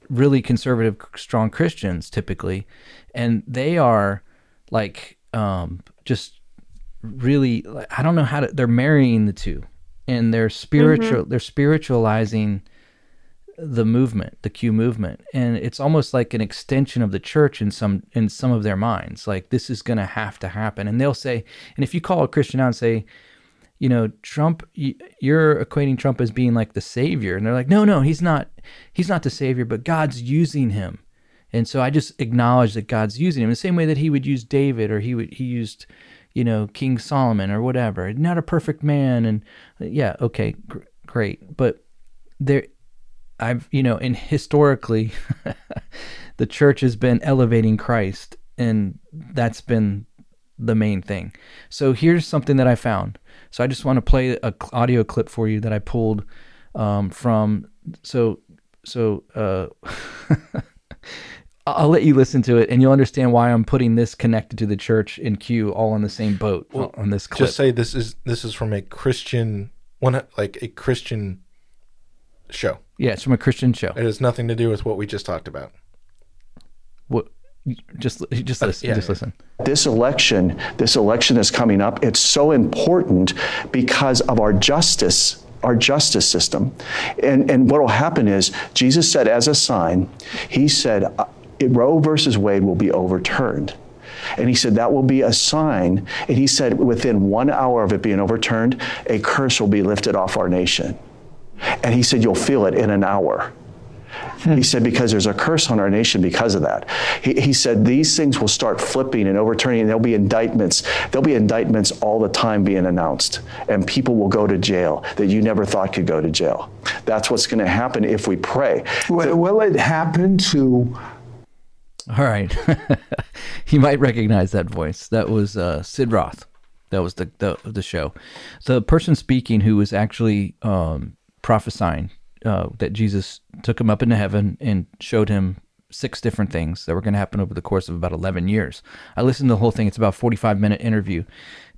A: really conservative, strong Christians typically, and they are like um, just really. like, I don't know how to. They're marrying the two, and they're spiritual. They're spiritualizing the movement, the Q movement, and it's almost like an extension of the church in some in some of their minds. Like this is going to have to happen, and they'll say, and if you call a Christian out and say, you know, Trump, you're equating Trump as being like the savior, and they're like, no, no, he's not. He's not the savior, but God's using him, and so I just acknowledge that God's using him the same way that He would use David, or He would He used, you know, King Solomon or whatever. Not a perfect man, and yeah, okay, gr- great, but there I've, you know, and historically, the church has been elevating Christ, and that's been the main thing. So here's something that I found. So I just want to play a audio clip for you that I pulled um, from. So so uh, I'll let you listen to it, and you'll understand why I'm putting this connected to the church in Q all on the same boat well, on this clip.
B: Just say this is this is from a Christian one, like a Christian show.
A: Yeah, it's from a Christian show.
B: It has nothing to do with what we just talked about.
A: What? Just, just listen. Yeah, just listen.
E: This election, this election is coming up. It's so important because of our justice our justice system. And, and what will happen is, Jesus said as a sign, He said, uh, Roe versus Wade will be overturned. And he said that will be a sign. And he said within one hour of it being overturned, a curse will be lifted off our nation. And he said, You'll feel it in an hour. He said, because there's a curse on our nation because of that. He, he, said, these things will start flipping and overturning, and there'll be indictments. There'll be indictments all the time being announced, and people will go to jail that you never thought could go to jail. That's what's going to happen if we pray.
F: Will, will it happen to.
A: All right. you might recognize that voice. That was uh, Sid Roth. That was the, the, the show. The person speaking who was actually. Um, prophesying uh, that Jesus took him up into heaven and showed him six different things that were going to happen over the course of about 11 years. I listened to the whole thing. It's about 45 minute interview.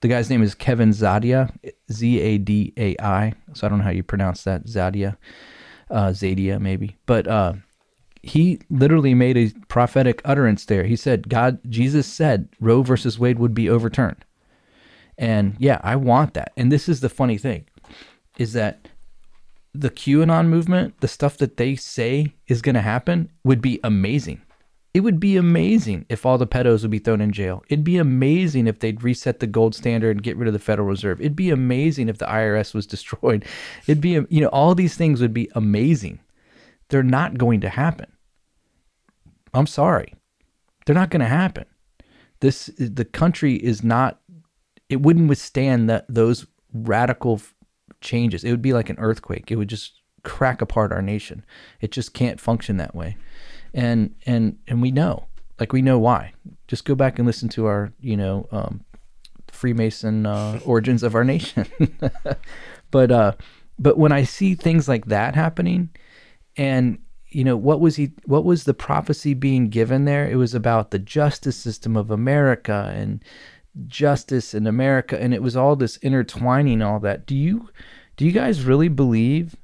A: The guy's name is Kevin Zadai, Z A D A I. So I don't know how you pronounce that. Zadia, uh, Zadia maybe. But uh, he literally made a prophetic utterance there. He said, God, Jesus said Roe versus Wade would be overturned. And yeah, I want that. And this is the funny thing is that the QAnon movement, the stuff that they say is going to happen, would be amazing. It would be amazing if all the pedos would be thrown in jail. It'd be amazing if they'd reset the gold standard and get rid of the Federal Reserve. It'd be amazing if the IRS was destroyed. It'd be, you know, all these things would be amazing. They're not going to happen. I'm sorry. They're not going to happen. This, the country is not, it wouldn't withstand that those radical changes. It would be like an earthquake. It would just crack apart our nation. It just can't function that way. And and and we know, like we know why. Just go back and listen to our, you know, um, Freemason uh, origins of our nation. but uh, but when I see things like that happening, and you know what was he what was the prophecy being given there it was about the justice system of america and justice in America, and it was all this intertwining, all that. Do you, do you guys really believe?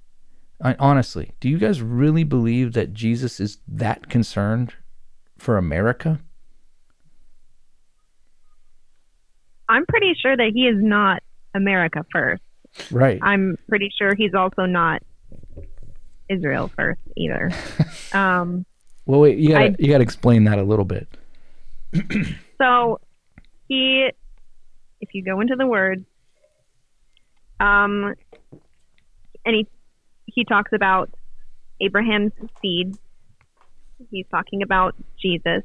A: Honestly, do you guys really believe that Jesus is that concerned for America?
C: I'm pretty sure that he is not America first.
A: Right.
C: I'm pretty sure he's also not Israel first either. um,
A: well, wait, you got you got to explain that a little bit.
C: so he, if you go into the word, um, and he he talks about Abraham's seed. He's talking about Jesus.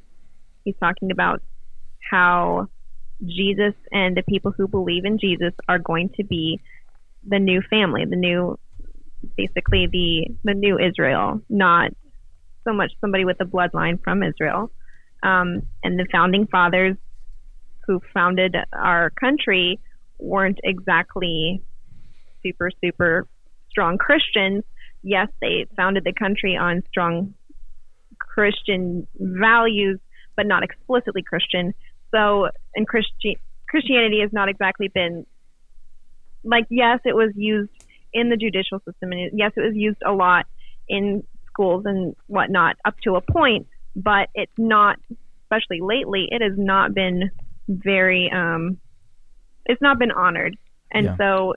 C: He's talking about how Jesus and the people who believe in Jesus are going to be the new family, the new, basically the the new Israel, not so much somebody with a bloodline from Israel. Um, and the founding fathers who founded our country weren't exactly super, super strong Christians. Yes, they founded the country on strong Christian values, but not explicitly Christian. So, and Christi- Christianity has not exactly been like, yes, it was used in the judicial system, and yes, it was used a lot in schools and whatnot up to a point, but it's not, especially lately, it has not been very um it's not been honored and yeah. so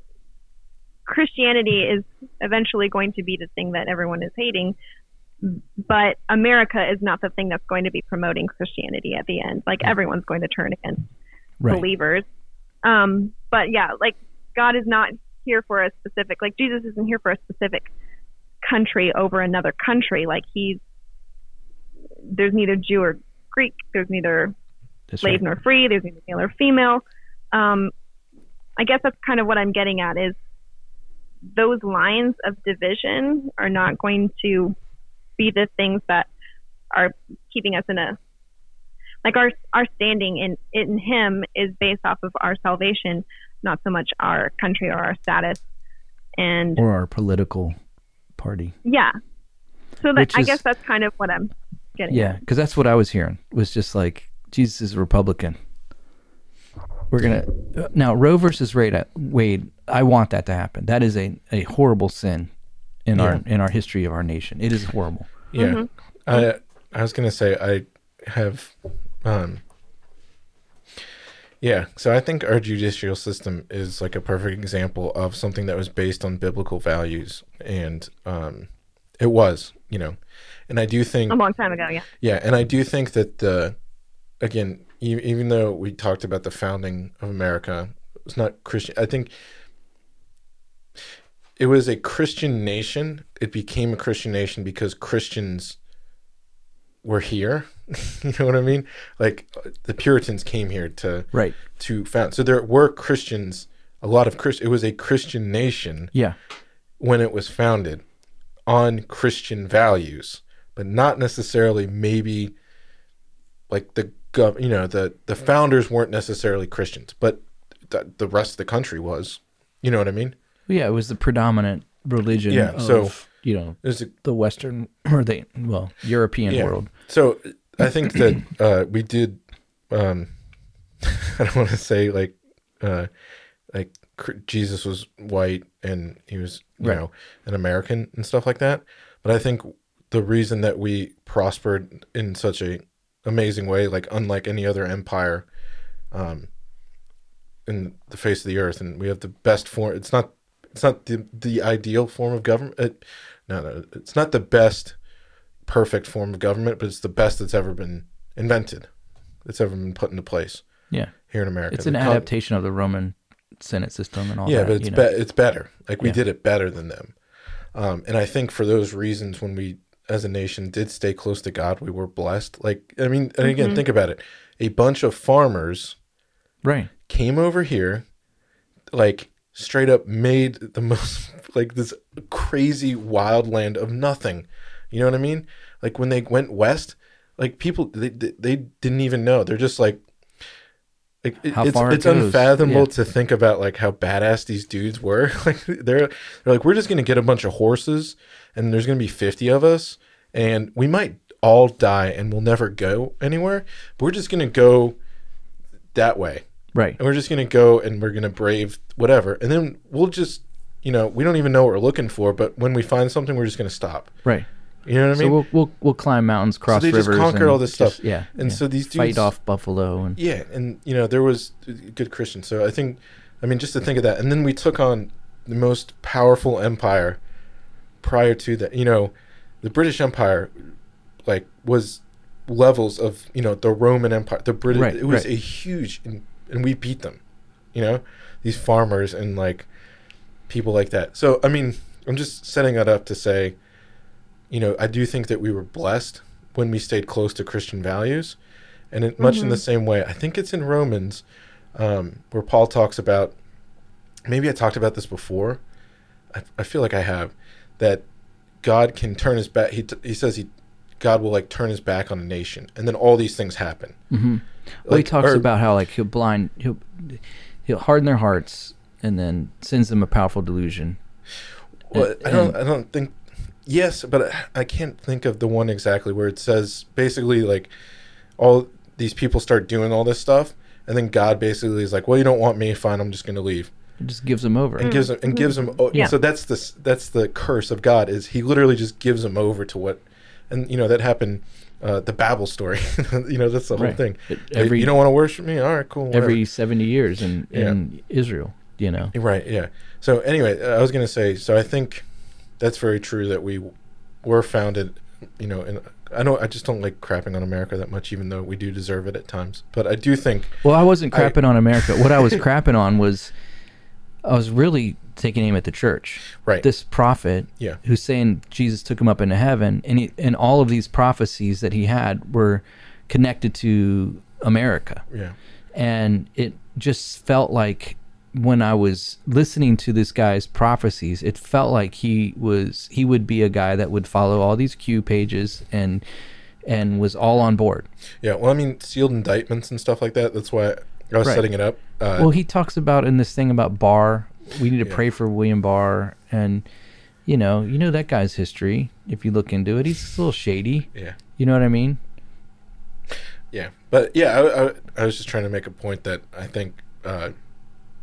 C: Christianity is eventually going to be the thing that everyone is hating, but America is not the thing that's going to be promoting Christianity at the end. Like everyone's going to turn against
A: Right.
C: believers. Um, but yeah, like God is not here for a specific, like Jesus isn't here for a specific country over another country. Like he's, there's neither Jew or Greek, there's neither
A: That's
C: slave
A: right.
C: nor free, there's neither male or female. Um, I guess that's kind of what I'm getting at is those lines of division are not going to be the things that are keeping us in a like our our standing in in him is based off of our salvation not so much our country or our status and
A: Or our political party.
C: yeah so that
A: Which
C: i guess that's kind of what i'm getting
A: Yeah, because that's what I was hearing. Was just like Jesus is a Republican. We're gonna uh, now Roe versus Wade. Wade. I want that to happen. That is a, a horrible sin in our in our history of our nation. It is horrible.
B: Yeah. I I was gonna say I have um yeah, so I think our judicial system is like a perfect example of something that was based on biblical values and um it was, you know. And I do think
C: a long time ago yeah
B: yeah, and I do think that the again, e- even though we talked about the founding of America, it's not Christian. I think it was a Christian nation. It became a Christian nation because Christians were here. you know what I mean? Like the Puritans came here to
A: Right.
B: to found. So there were Christians. A lot of Christ. It was a Christian nation
A: Yeah.
B: when it was founded on Christian values, but not necessarily maybe like the. You know, the the founders weren't necessarily Christians, but the, the rest of the country was. You know what I mean?
A: Yeah. It was the predominant religion.
B: Yeah,
A: Of,
B: so-
A: you know
B: There's a,
A: the Western or the well European
B: yeah.
A: world.
B: So I think that uh, we did. Um, I don't want to say like uh, like Jesus was white and he was you
A: Right.
B: know an American and stuff like that. But I think the reason that we prospered in such a amazing way, like unlike any other empire, um, in the face of the earth, and we have the best form. It's not. It's not the the ideal form of government. It, no, no, it's not the best perfect form of government, but it's the best that's ever been invented, that's ever been put into place
A: Yeah.
B: here in America.
A: It's an
B: The
A: adaptation of the Roman Senate system and all
B: yeah,
A: that.
B: but it's
A: you know.
B: be- it's better. Like we
A: Yeah.
B: did it better than them, um, and I think for those reasons, when we as a nation did stay close to God, we were blessed. Like I mean, and again, mm-hmm. think about it: a bunch of farmers
A: right.
B: came over here, like straight up made the most like this crazy wild land of nothing. You know what I mean? Like when they went west, like people they they, they didn't even know. They're just like. Like it-
A: How
B: it's
A: it
B: it's unfathomable
A: yeah.
B: to think about like how badass these dudes were. Like they're they're like we're just gonna get a bunch of horses and there's gonna be fifty of us and we might all die and we'll never go anywhere. But we're just gonna go that way
A: Right.
B: and we're just gonna go and we're gonna brave whatever, and then we'll just, you know, we don't even know what we're looking for, but when we find something, we're just gonna stop.
A: Right.
B: You know what I
A: So
B: mean?
A: we'll we'll we'll climb mountains, cross
B: they just
A: rivers,
B: conquer
A: and
B: all this
A: just-
B: stuff.
A: Yeah,
B: And
A: yeah.
B: so these
A: fight
B: dudes-
A: off buffalo and
B: yeah, and you know there was good Christians. So I think, I mean, just to think of that, and then we took on the most powerful empire prior to that. You know, the British Empire, like, was levels of you know the Roman Empire. The British,
A: Right,
B: it was
A: right.
B: a huge, and, and we beat them. You know, these farmers and like people like that. So I mean, I'm just setting that up to say, you know, I do think that we were blessed when we stayed close to Christian values, and it, much in the same way, I think it's in Romans um, where Paul talks about. Maybe I talked about this before. I, I feel like I have that God can turn his back. He t- he says he God will like turn his back on a nation, and then all these things happen.
A: Mm-hmm. Well, he talks
B: or-
A: about how like he'll blind he'll he'll harden their hearts and then sends them a powerful delusion.
B: Well,
A: And-
B: I don't. I don't think. Yes, but I- I can't think of the one exactly where it says basically like all these people start doing all this stuff, and then God basically is like, "Well, you don't want me, fine. I'm just going to leave,"
A: It just gives them over.
B: and gives them and gives them.
C: Yeah.
B: So that's the that's the curse of God is He literally just gives them over to what, and you know that happened. Uh, the Babel story, you know that's the whole
A: Right.
B: thing.
A: It- every-
B: you don't want to worship me, all right, cool. whatever.
A: Every seventy years in
B: Yeah.
A: in Israel. you know.
B: Right. Yeah. So anyway, uh, I was going to say. So I think that's very true that we were founded. You know, and I know I just don't like crapping on America that much, even though we do deserve it at times. But I do think.
A: Well, I wasn't
B: I-
A: crapping on America. What I was crapping on was I was really taking aim at the church.
B: Right.
A: This prophet
B: Yeah.
A: who's saying Jesus took him up into heaven and he, and all of these prophecies that he had were connected to America.
B: Yeah.
A: And it just felt like when I was listening to this guy's prophecies, it felt like he was he would be a guy that would follow all these Q pages and and was all on board.
B: Yeah. Well, I mean, sealed indictments and stuff like that. That's why I was
A: Right.
B: setting it up. Uh,
A: well, he talks about in this thing about Barr. We need to
B: Yeah.
A: pray for William Barr, and you know, you know that guy's history. If you look into it, he's a little shady.
B: yeah.
A: You know what I mean?
B: Yeah, but yeah, I, I, I was just trying to make a point that I think uh,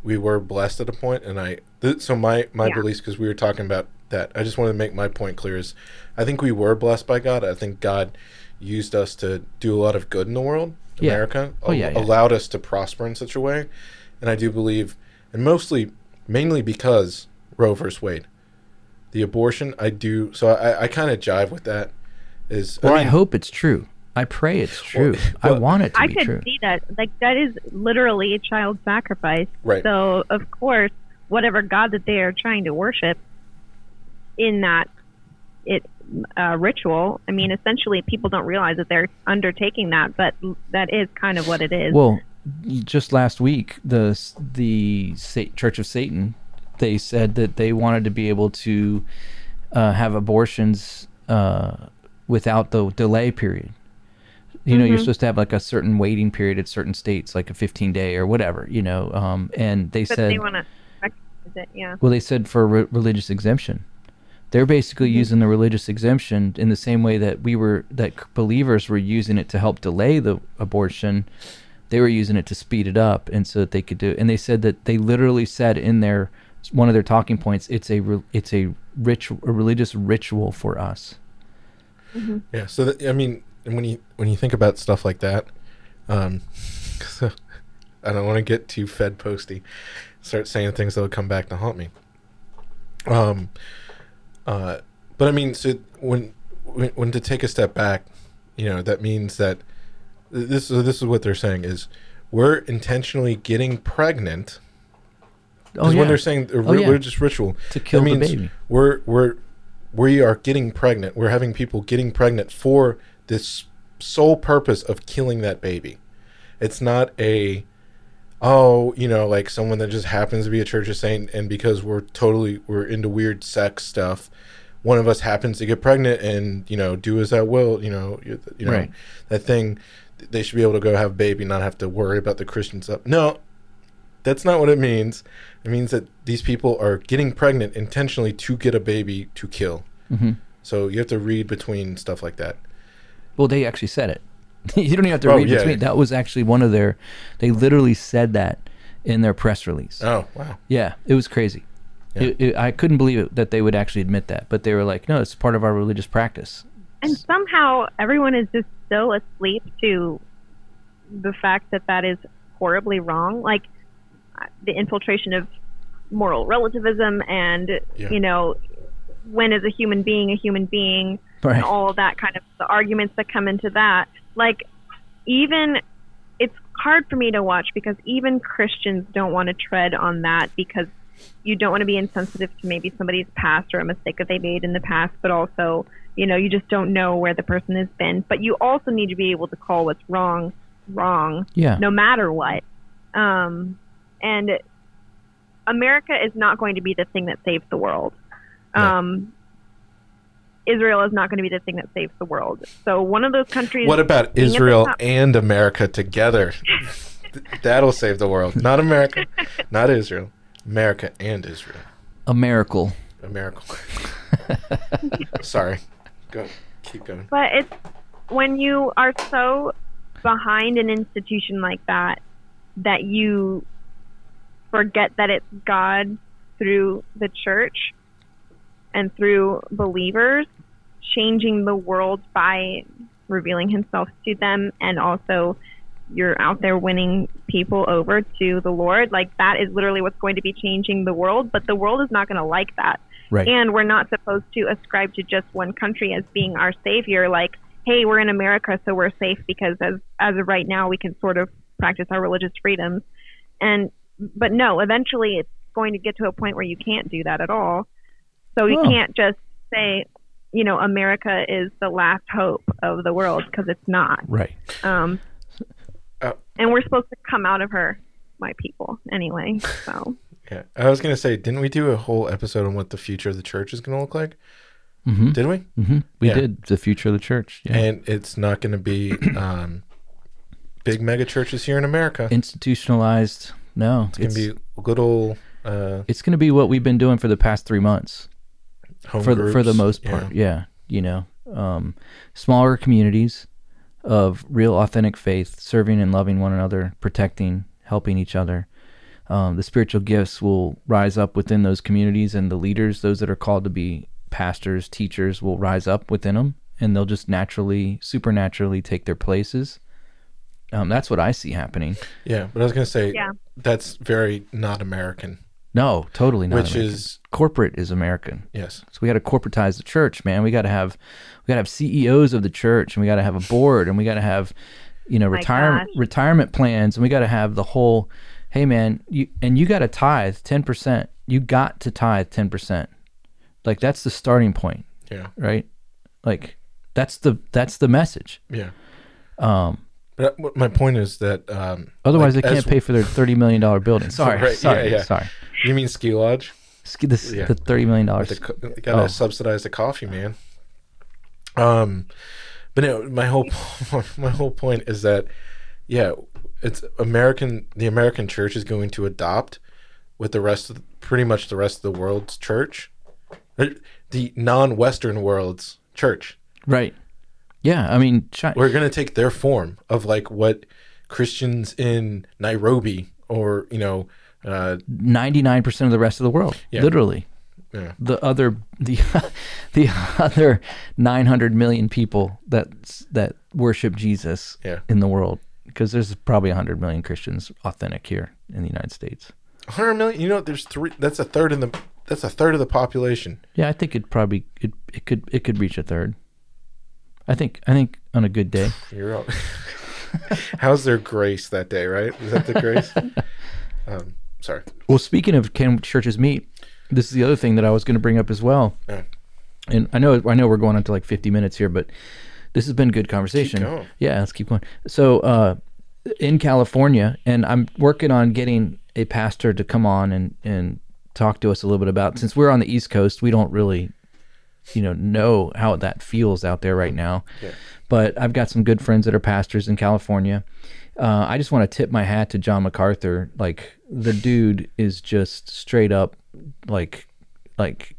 B: we were blessed at a point, and I th- so my my
C: Yeah.
B: beliefs because we were talking about that. I just wanted to make my point clear is I think we were blessed by God. I think God used us to do a lot of good in the world,
A: Yeah.
B: America,
A: Oh, yeah, yeah.
B: allowed us to prosper in such a way, and I do believe, and mostly mainly because Roe versus Wade, the abortion. I do so I, I kind of jive with that. Is
A: Well, I,
B: mean,
A: hope it's true. I pray it's true. I want it to be true.
C: I
A: be
C: could
A: true.
C: see that. Like that is literally a child sacrifice.
B: Right.
C: So of course, whatever God that they are trying to worship in that it uh, ritual. I mean, essentially, people don't realize that they're undertaking that, but that is kind of what it is.
A: Well, just last week, the the Church of Satan, they said that they wanted to be able to uh, have abortions uh, without the delay period. You know, you're mm-hmm. supposed to have like a certain waiting period at certain states, like a 15 day or whatever. You know, um, and they
C: but
A: said,
C: they want to recognize it. Yeah.
A: well, they said for re- religious exemption. They're basically mm-hmm. using the religious exemption in the same way that we were that believers were using it to help delay the abortion. They were using it to speed it up, and so that they could do. It. And they said that they literally said in their one of their talking points, it's a re- it's a rich a religious ritual for us. Mm-hmm.
B: Yeah. So that, I mean, and when you when you think about stuff like that, um, so I don't want to get too Fed posty. Start saying things that'll come back to haunt me. Um, uh, but I mean, so when when, when to take a step back, you know, that means that this is this is what they're saying is we're intentionally getting pregnant.
A: Oh
B: Because
A: yeah,
B: when they're saying
A: Oh, yeah.
B: religious ritual,
A: To kill
B: that
A: the
B: means
A: baby.
B: We're we're we are getting pregnant. We're having people getting pregnant for this sole purpose of killing that baby. It's not a oh, you know, like someone that just happens to be a church of Satan because we're totally we're into weird sex stuff, one of us happens to get pregnant and, you know, do as I will, you know, you, you know,
A: Right.
B: that thing they should be able to go have a baby, not have to worry about the Christian stuff. No, that's not what it means. It means that these people are getting pregnant intentionally to get a baby to kill.
A: hmm
B: So you have to read between stuff like that.
A: Well, they actually said it. you don't even have to
B: Oh,
A: read
B: yeah.
A: between. That was actually one of their. They literally said that in their press release.
B: Oh wow!
A: Yeah, it was crazy.
B: Yeah.
A: It, it, I couldn't believe it that they would actually admit that, but they were like, "No, it's part of our religious practice."
C: And somehow everyone is just so asleep to the fact that that is horribly wrong. Like uh, the infiltration of moral relativism and,
B: Yeah.
C: you know, when is a human being a human being
A: Right.
C: and all that kind of the arguments that come into that. Like, even it's hard for me to watch because even Christians don't want to tread on that because you don't want to be insensitive to maybe somebody's past or a mistake that they made in the past, but also, you know, you just don't know where the person has been. But you also need to be able to call what's wrong wrong,
A: Yeah.
C: no matter what. Um, and America is not going to be the thing that saves the world. Um, Israel is not going to be the thing that saves the world. So one of those countries.
B: What about
C: being at the
B: Israel
C: top-
B: and America together? That'll save the world. Not America, not Israel. America and Israel.
A: A miracle.
B: America. Sorry. Go. Keep going.
C: But it's when you are so behind an institution like that that you forget that it's God through the church and through believers changing the world by revealing himself to them and also you're out there winning people over to the Lord, like that is literally what's going to be changing the world. But the world is not going to like that.
A: Right.
C: And we're not supposed to ascribe to just one country as being our savior. Like, hey, we're in America, so we're safe because as as of right now, we can sort of practice our religious freedoms. And but no, eventually it's going to get to a point where you can't do that at all. So you
A: Oh.
C: can't just say, you know, America is the last hope of the world because it's not.
A: right.
C: Um,
B: Uh,
C: and we're supposed to come out of her, my people, anyway. So
B: Yeah, I was gonna say, didn't we do a whole episode on what the future of the church is gonna look like?
A: Mm-hmm.
B: Did we?
A: Mm-hmm. We
B: Yeah.
A: did the future of the church. Yeah.
B: And it's not gonna be um, big mega churches here in America.
A: Institutionalized. No,
B: it's gonna be little uh,
A: it's going to be what we've been doing for the past three months
B: home
A: for the, for the
B: groups.
A: most
B: Yeah.
A: part. Yeah. You know, um, smaller communities of real authentic faith, serving and loving one another, protecting, helping each other. Um, the spiritual gifts will rise up within those communities, and the leaders, those that are called to be pastors, teachers, will rise up within them, and they'll just naturally, supernaturally take their places. Um, that's what I see happening.
B: Yeah, but I was gonna say
C: Yeah.
B: that's very not American,
A: No, totally not.
B: which
A: American.
B: is
A: corporate is American.
B: yes,
A: So we got to corporatize the church, man. We got to have we got to have CEOs of the church, and we got to have a board, and we got to have you know retirement retirement plans, and we got to have the whole. Hey, man, you and you got to tithe ten percent. You got to tithe ten percent. Like that's the starting point,
B: yeah,
A: right? Like that's the that's the message.
B: yeah.
A: Um,
B: But uh, my point is that um,
A: otherwise,
B: like,
A: they can't
B: as-
A: pay for their thirty million dollar building. Sorry,
B: Right,
A: sorry,
B: yeah.
A: sorry.
B: You mean ski lodge?
A: Sk- This,
B: Yeah.
A: The thirty million dollars.
B: The, they gotta
A: Oh.
B: subsidize the coffee, man. Um, but no, my whole my whole point is that yeah, it's American. The American church is going to adopt with the rest of pretty much the rest of the world's church, Uh, the non-Western world's church.
A: Right. Yeah, I mean,
B: We're going to take their form of like what Christians in Nairobi or you know. Uh,
A: 99% of the rest of the world
B: Yeah.
A: literally
B: Yeah.
A: the other the the other 900 million people that that worship Jesus
B: Yeah.
A: in the world because there's probably 100 million Christians authentic here in the United States
B: 100 million. You know, there's three. That's a third in the. That's a third of the population.
A: yeah I think it probably it, it could it could reach a third I think I think on a good day
B: You're all, how's their grace that day? Right? Is that the grace? um, sorry.
A: well speaking of can churches meet this is the other thing that I was going to bring up as well
B: Yeah.
A: and I know I know we're going on to like 50 minutes here, but this has been good conversation. Yeah, let's keep going. So uh, in California, and I'm working on getting a pastor to come on and and talk to us a little bit about since we're on the East Coast, we don't really you know know how that feels out there right now.
B: Yeah.
A: But I've got some good friends that are pastors in California. Uh, I just want to tip my hat to John MacArthur. Like the dude is just straight up like like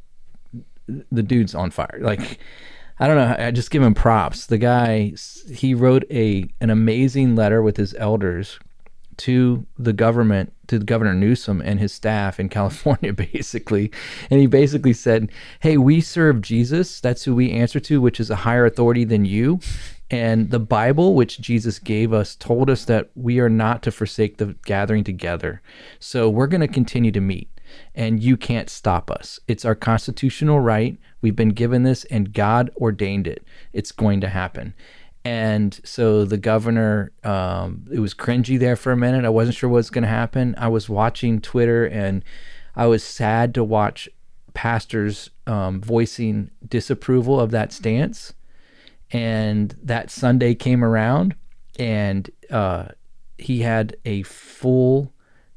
A: the dude's on fire. Like I don't know. I just give him props. The guy he wrote a an amazing letter with his elders to the government, to Governor Newsom and his staff in California, basically. And he basically said, Hey, we serve Jesus. That's who we answer to, which is a higher authority than you. And the Bible, which Jesus gave us, told us that we are not to forsake the gathering together. So we're going to continue to meet, and you can't stop us. It's our constitutional right. We've been given this, and God ordained it. It's going to happen. And so the governor, um, it was cringy there for a minute. I wasn't sure what was going to happen. I was watching Twitter and I was sad to watch pastors um, voicing disapproval of that stance. And that Sunday came around and uh, he had a full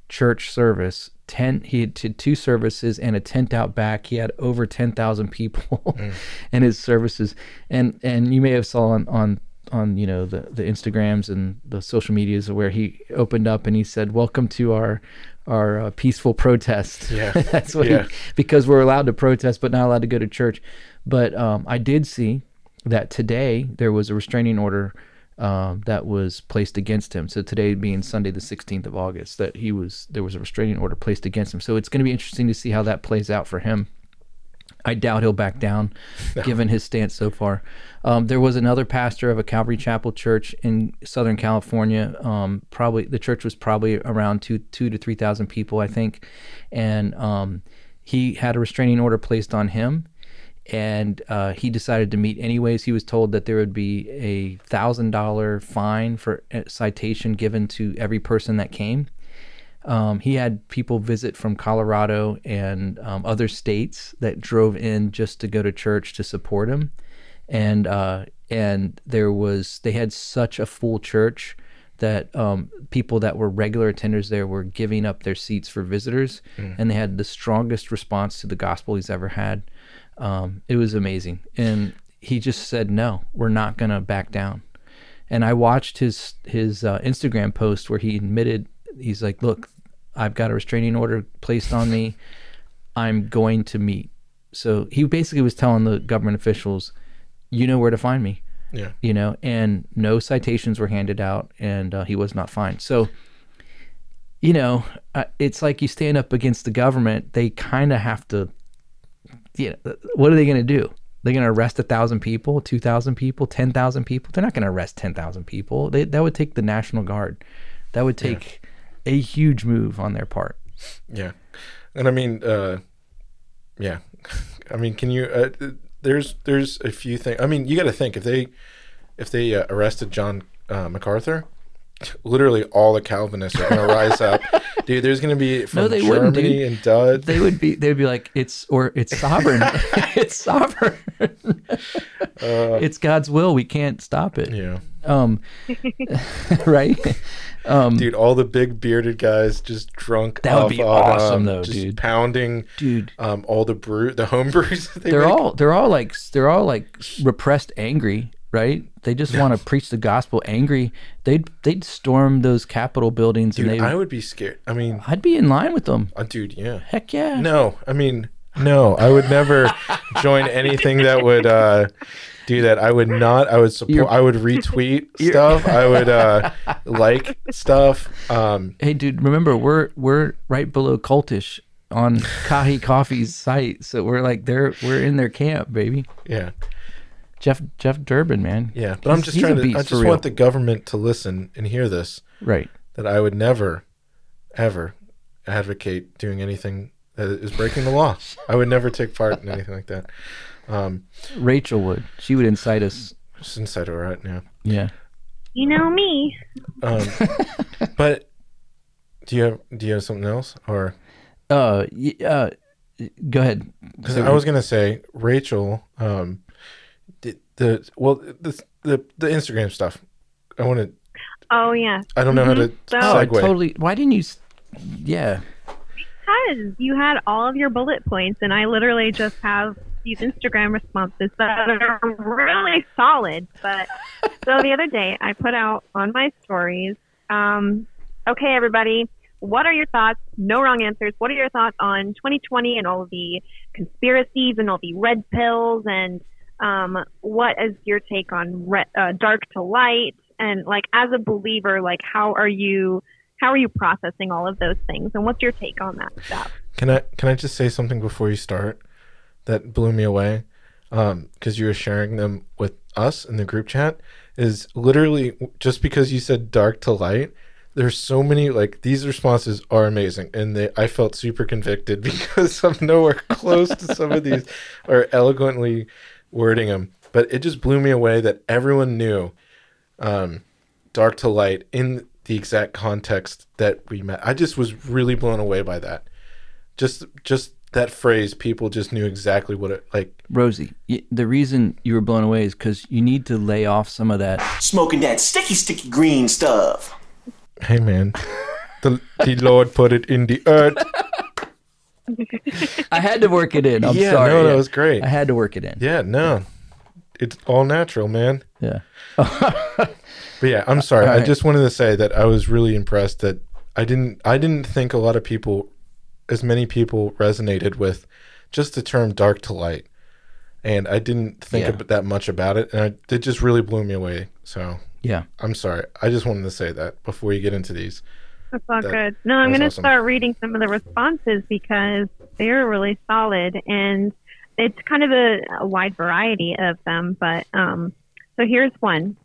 A: church service. Ten, he had two services and a tent out back. He had over ten thousand people in his services, and and you may have saw on on on you know the the Instagrams and the social medias where he opened up and he said, "Welcome to our our uh, peaceful protest."
B: Yeah.
A: that's what
B: Yeah.
A: he because we're allowed to protest but not allowed to go to church. But um, I did see that today there was a restraining order um, that was placed against him. So today being Sunday the 16th of August, that he was there was a restraining order placed against him. So it's going to be interesting to see how that plays out for him. I doubt he'll back down, given his stance so far. Um, there was another pastor of a Calvary Chapel church in Southern California. Um, probably the church was probably around two two to three thousand people, I think, and um, he had a restraining order placed on him, and uh, he decided to meet anyways. He was told that there would be a thousand dollar fine for a citation given to every person that came. Um, he had people visit from Colorado and um, other states that drove in just to go to church to support him, and uh, and there was they had such a full church that um, people that were regular attenders there were giving up their seats for visitors, and they had the strongest response to the gospel he's ever had. Um, it was amazing, and he just said, "No, we're not going to back down." And I watched his his uh, Instagram post where he admitted he's like, "Look, I've got a restraining order placed on me. I'm going to meet." So he basically was telling the government officials, "You know where to find me."
B: Yeah.
A: You know, and no citations were handed out, and uh, he was not fined. So, you know, uh, it's like you stand up against the government. They kind of have to. You know, what are they going to do? They're going to arrest a thousand people, two thousand people, ten thousand people. They're not going to arrest ten thousand people. They, that would take the National Guard. That would take a huge move on their part.
B: Yeah, and I mean, uh, yeah, I mean, can you? Uh, there's there's a few things. I mean, you got to think if they if they uh, arrested John uh, MacArthur, literally all the Calvinists are going to rise up, dude. There's going to be from
A: No, they wouldn't,
B: Germany
A: dude.
B: and Dutch.
A: They would be. They'd be like, "It's or it's sovereign. it's sovereign. it's God's will. We can't stop it."
B: yeah,
A: Um, right? Um,
B: dude, all the big bearded guys just drunk.
A: That would be
B: on,
A: awesome,
B: um,
A: though,
B: just
A: dude.
B: Pounding,
A: dude.
B: um, all the brew, the home brews. That they
A: they're
B: make.
A: all they're all like they're all like repressed angry right they just want to preach the gospel angry they'd they'd storm those capitol buildings
B: Dude,
A: and they
B: I would be scared. I mean,
A: i'd be in line with them
B: uh, dude, yeah.
A: heck yeah
B: No, I mean, no, I would never join anything that would uh, do that. I would not. I would support.
A: You're-
B: I would retweet stuff. I would uh, like stuff. Um,
A: hey dude remember we're we're right below cultish on kahi coffee's site so we're like they're we're in their camp baby
B: yeah,
A: jeff jeff durbin man
B: yeah. But I'm just trying to.
A: beast
B: I
A: for
B: just
A: real.
B: want the government to listen and hear this.
A: right
B: That I would never, ever advocate doing anything that is breaking the law. I would never take part in anything like that. Um,
A: rachel would she would incite us
B: just inside her right now.
A: yeah
C: You know me.
B: Um, but do you have do you have something else or?
A: uh, y- uh go ahead
B: Because I was gonna say Rachel, um, the, the well the, the the Instagram stuff. I want to.
C: Oh yeah,
B: I don't know how to
C: So-
A: oh, I
B: segue.
A: totally why didn't you yeah
C: because you had all of your bullet points, and I literally just have these Instagram responses that are really solid. But so the other day, I put out on my stories. Um, okay, everybody, what are your thoughts? No wrong answers. What are your thoughts on 2020 and all the conspiracies and all the red pills? And um, what is your take on re- uh, dark to light? And like, as a believer, like, how are you? How are you processing all of those things? And what's your take on that stuff?
B: Can I can I just say something before you start that blew me away? Because you were sharing them with us in the group chat. Is literally just because you said dark to light. There's so many like these responses are amazing, and they I felt super convicted because I'm nowhere close to some of these or eloquently wording them. But it just blew me away that everyone knew um, dark to light in the exact context that we met. I just was really blown away by that. Just just that phrase, people just knew exactly what it like.
A: Rosie, y- the reason you were blown away is because you need to lay off some of that.
G: Smoking that sticky, sticky green stuff.
B: Hey man, the the Lord put it in the earth.
A: I had to work it in. I'm
B: yeah,
A: sorry.
B: no,
A: Yeah.
B: that was great.
A: I had to work it in.
B: Yeah, no, it's all natural, man.
A: Yeah.
B: But yeah, I'm uh, sorry.
A: All
B: I just wanted to say that I was really impressed that I didn't I didn't think a lot of people as many people resonated with just the term dark to light. And I didn't think
A: Yeah.
B: about that much about it and I, it just really blew me away. So,
A: Yeah.
B: I'm sorry. I just wanted to say that before you get into these.
C: That's all
B: That-
C: good. No, I'm going to
B: awesome.
C: start reading some of the responses because they're really solid. And it's kind of a, a wide variety of them, but um, so here's one.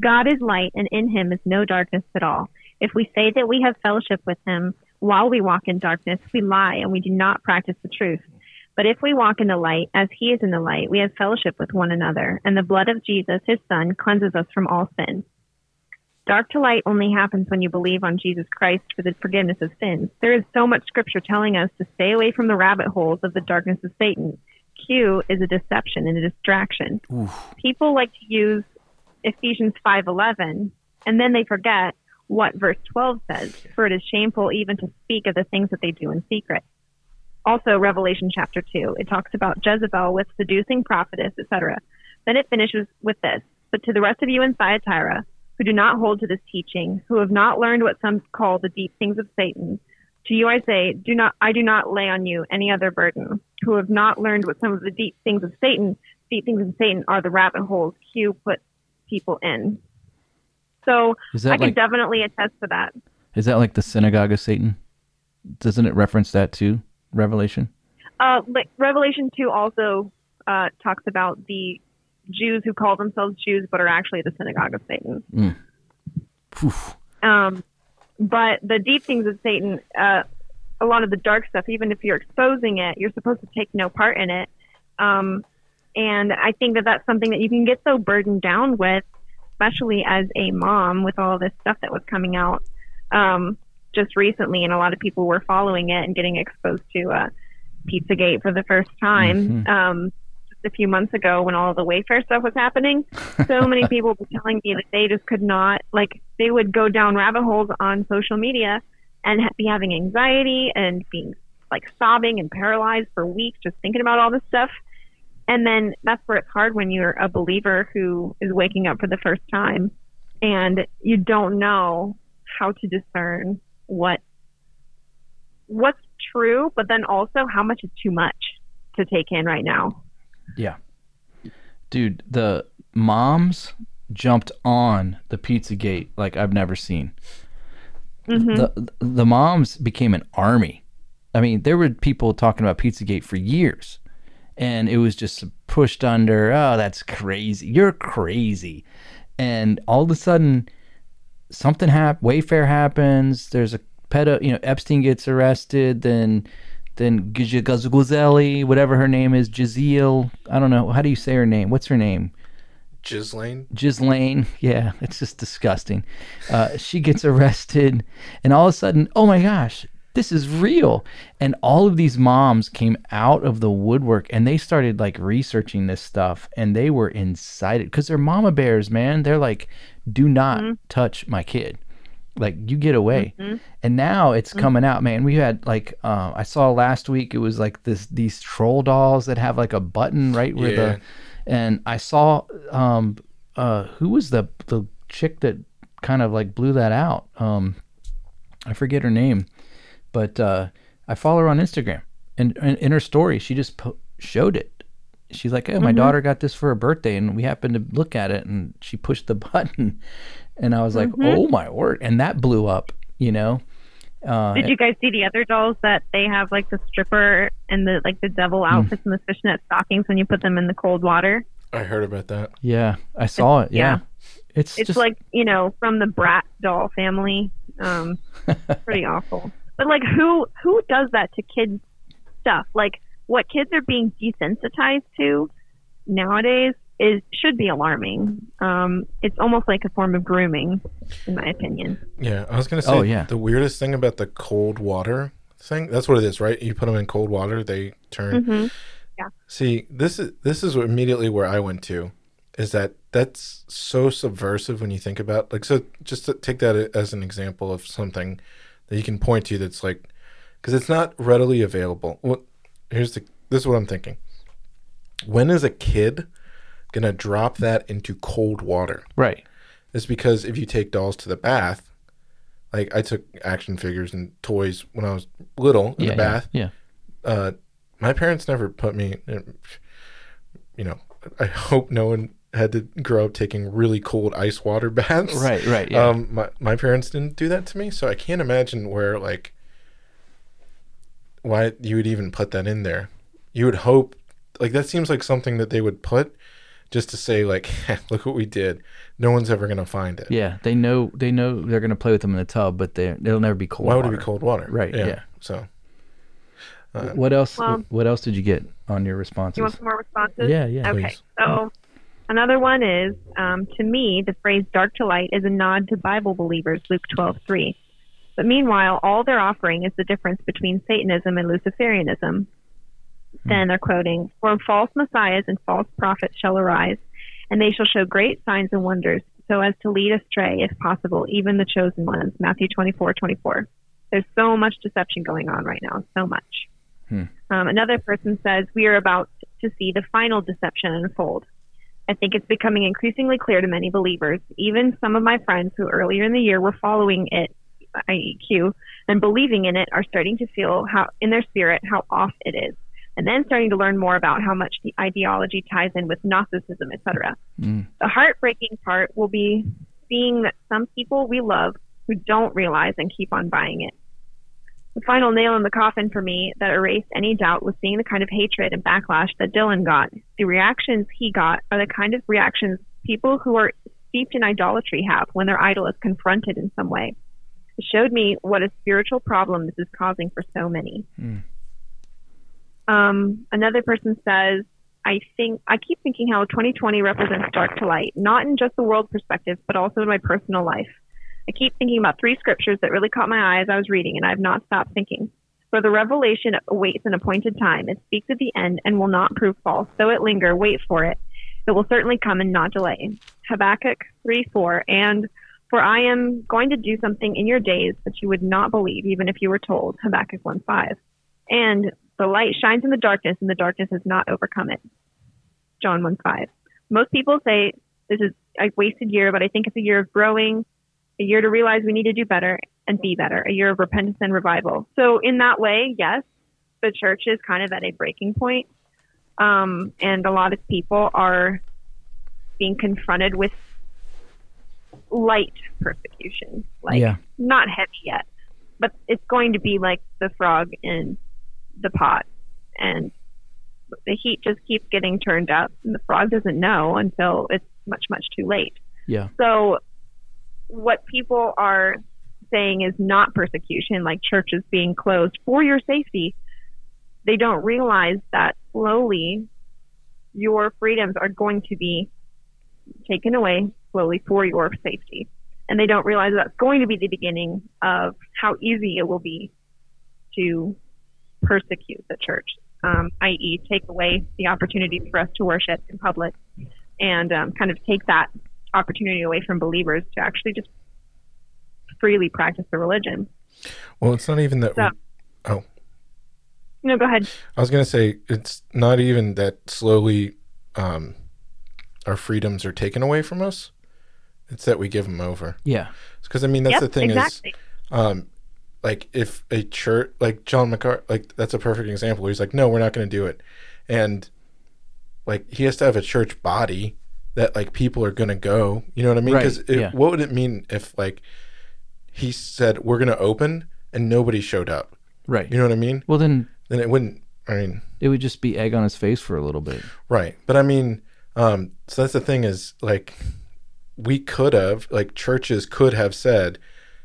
C: God is light, and in him is no darkness at all. If we say that we have fellowship with him while we walk in darkness, we lie and we do not practice the truth. But if we walk in the light, as he is in the light, we have fellowship with one another, and the blood of Jesus, his son, cleanses us from all sin. Dark to light only happens when you believe on Jesus Christ for the forgiveness of sins. There is so much scripture telling us to stay away from the rabbit holes of the darkness of Satan. Q is a deception and a distraction. People like to use Ephesians 5:11 and then they forget what verse 12 says, for it is shameful even to speak of the things that they do in secret. Also Revelation chapter 2, it talks about Jezebel with seducing prophetess, etc. Then it finishes with this, but to the rest of you in Thyatira who do not hold to this teaching, who have not learned what some call the deep things of Satan, to you I say, do not I do not lay on you any other burden. Who have not learned what some of the deep things of Satan, deep things of Satan are the rabbit holes Q put people in. So I can definitely attest to that.
A: Is that like the synagogue of Satan? Doesn't it reference that too? Revelation.
C: Uh, like Revelation two also uh, talks about the Jews who call themselves Jews but are actually the synagogue of Satan.
A: Phew.
C: Um, but the deep things of Satan, uh, a lot of the dark stuff, even if you're exposing it, you're supposed to take no part in it. Um, and I think that that's something that you can get so burdened down with, especially as a mom with all this stuff that was coming out um, just recently, and a lot of people were following it and getting exposed to uh, Pizzagate for the first time. Um, just a few months ago, when all of the Wayfair stuff was happening, so many people were telling me that they just could not, like, they would go down rabbit holes on social media and ha- be having anxiety and being like sobbing and paralyzed for weeks just thinking about all this stuff. And then that's where it's hard when you're a believer who is waking up for the first time and you don't know how to discern what what's true, but then also how much is too much to take in right now.
A: Yeah. Dude, the moms jumped on the pizza gate like I've never seen. Mm-hmm. The the moms became an army. I mean, there were people talking about Pizzagate for years. And it was just pushed under, oh, that's crazy. You're crazy. And all of a sudden something hap Wayfair happens, there's a pedo, uh, you know, Epstein gets arrested, then then Guzelli, whatever her name is, Jazeel, I don't know, how do you say her name? What's her name?
B: Ghislaine.
A: Ghislaine, yeah, it's just disgusting. Uh, she gets arrested, and all of a sudden, oh my gosh, this is real. And all of these moms came out of the woodwork and they started like researching this stuff, and they were incited because they're mama bears, man. They're like, do not touch my kid. Like you get away, and now it's coming out, man. We had like uh, I saw last week. It was like this these troll dolls that have like a button right where
B: Yeah.
A: the and I saw um uh who was the the chick that kind of like blew that out? Um I forget her name but uh I follow her on Instagram. And, and in her story she just po- showed it. She's like oh my daughter got this for her birthday and we happened to look at it and she pushed the button and I was like oh my word and that blew up you know uh
C: Did you guys see the other dolls that they have like the stripper and the like the devil outfits and the fishnet stockings when you put them in the cold water?
B: I heard about that.
A: yeah I saw it yeah,
C: yeah.
A: it's,
C: It's
A: just
C: like, you know, from the Brat doll family. Um pretty awful. But like who who does that to kids stuff? Like what kids are being desensitized to nowadays is should be alarming. Um it's almost like a form of grooming in my opinion.
B: Yeah, I was gonna say.
A: Oh, yeah.
B: The weirdest thing about the cold water thing. That's what it is, right? You put them in cold water, they turn.
C: Mhm.
B: See, this is this is immediately where I went to, is that that's so subversive when you think about like so. Just to take that as an example of something that you can point to that's like, because it's not readily available. Well, here's the this is what I'm thinking. When is a kid gonna drop that into cold water?
A: right
B: It's because if you take dolls to the bath, like I took action figures and toys when I was little in
A: yeah
B: the bath.
A: yeah,
B: Uh, my parents never put me. You know, I hope no one had to grow up taking really cold ice water baths.
A: right right yeah
B: Um, my my parents didn't do that to me, so I can't imagine where like why you would even put that in there. you would hope like that seems like something that they would put just to say like look what we did no one's ever going to find it
A: Yeah, they know they know they're gonna play with them in the tub, but they they'll never be cold.
B: why would
A: water.
B: it be cold water
A: Right, yeah.
B: so
A: What else?
C: Well-
A: what else did you get on your responses?
C: You want some more responses?
A: Yeah, yeah,
C: Okay.
B: please.
C: So another one is um, to me, the phrase "dark to light" is a nod to Bible believers, Luke twelve three. But meanwhile, all they're offering is the difference between Satanism and Luciferianism. Then they're quoting, For false messiahs and false prophets shall arise, and they shall show great signs and wonders, so as to lead astray, if possible, even the chosen ones. Matthew twenty four twenty four. There's so much deception going on right now, so much. Um, another person says, We are about to see the final deception unfold. I think it's becoming increasingly clear to many believers, even some of my friends who earlier in the year were following it, i.e., Q, and believing in it, are starting to feel how, in their spirit, how off it is. And then starting to learn more about how much the ideology ties in with Gnosticism, etc. Mm. The heartbreaking part will be seeing that some people we love who don't realize and keep on buying it. The final nail in the coffin for me that erased any doubt was seeing the kind of hatred and backlash that Dylan got. The reactions he got are the kind of reactions people who are steeped in idolatry have when their idol is confronted in some way. It showed me what a spiritual problem this is causing for so many. Mm. Um, another person says, I think I keep thinking how 2020 represents dark to light, not in just the world perspective, but also in my personal life. I keep thinking about three scriptures that really caught my eye as I was reading, and I have not stopped thinking. For the revelation awaits an appointed time. It speaks of the end and will not prove false. Though it linger, wait for it. It will certainly come and not delay. Habakkuk 3 4. And for I am going to do something in your days that you would not believe, even if you were told. Habakkuk 1 5. And the light shines in the darkness, and the darkness has not overcome it. John 1 5. Most people say this is a wasted year, but I think it's a year of growing, a year to realize we need to do better and be better, a year of repentance and revival. So, in that way, yes, the church is kind of at a breaking point. Um, and a lot of people are being confronted with light persecution, like
A: Yeah.
C: not heavy yet, but it's going to be like the frog in the pot, and the heat just keeps getting turned up, and the frog doesn't know until it's much, much too late.
A: Yeah.
C: So, what people are saying is not persecution, like churches being closed for your safety. They don't realize that slowly your freedoms are going to be taken away slowly for your safety. And they don't realize that's going to be the beginning of how easy it will be to persecute the church, um, i.e., take away the opportunity for us to worship in public and um, kind of take that opportunity away from believers to actually just freely practice the religion.
B: well it's not even that
C: So-
B: oh
C: No, go ahead.
B: I was gonna say it's not even that slowly um, our freedoms are taken away from us. It's that we give them over.
A: Yeah.
B: Because I mean, that's
C: yep,
B: the thing
C: exactly.
B: is, um, like if a church, like John MacArthur, like that's a perfect example. He's like, no, we're not going to do it, and like he has to have a church body that like people are going to go. You know what I mean?
A: Right,
B: Because
A: yeah.
B: what would it mean if like he said we're going to open and nobody showed up?
A: Right.
B: You know what I mean?
A: well, then
B: Then it wouldn't. I mean,
A: it would just be egg on his face for a little bit.
B: Right. But I mean, um, so that's the thing is like we could have like churches could have said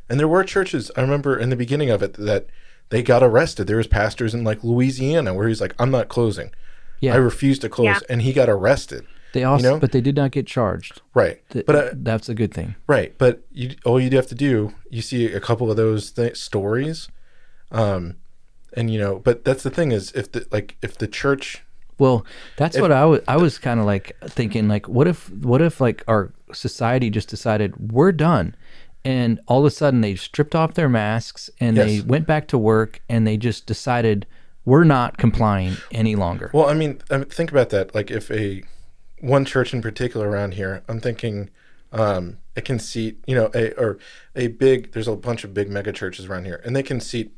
B: and there were churches I remember in the beginning of it that they got arrested. There was pastors in like Louisiana where he's like, I'm not closing.
A: Yeah.
B: I refuse to close
C: Yeah.
B: and he got arrested.
A: They also,
B: know?
A: but they did not get charged.
B: Right.
A: Th-
B: but uh,
A: that's a good thing.
B: right, but you all you'd have to do, you see a couple of those th- stories um and you know, but that's the thing is if the like if the church
A: Well, that's what I was. I was kind of like thinking, like, what if, what if, like, our society just decided we're done, and all of a sudden they stripped off their masks and they went back to work and they just decided we're not complying any longer.
B: Well, I mean, I mean, think about that. Like, if a one church in particular around here, I'm thinking um, it can seat, you know, a or a big. There's a bunch of big mega churches around here, and they can seat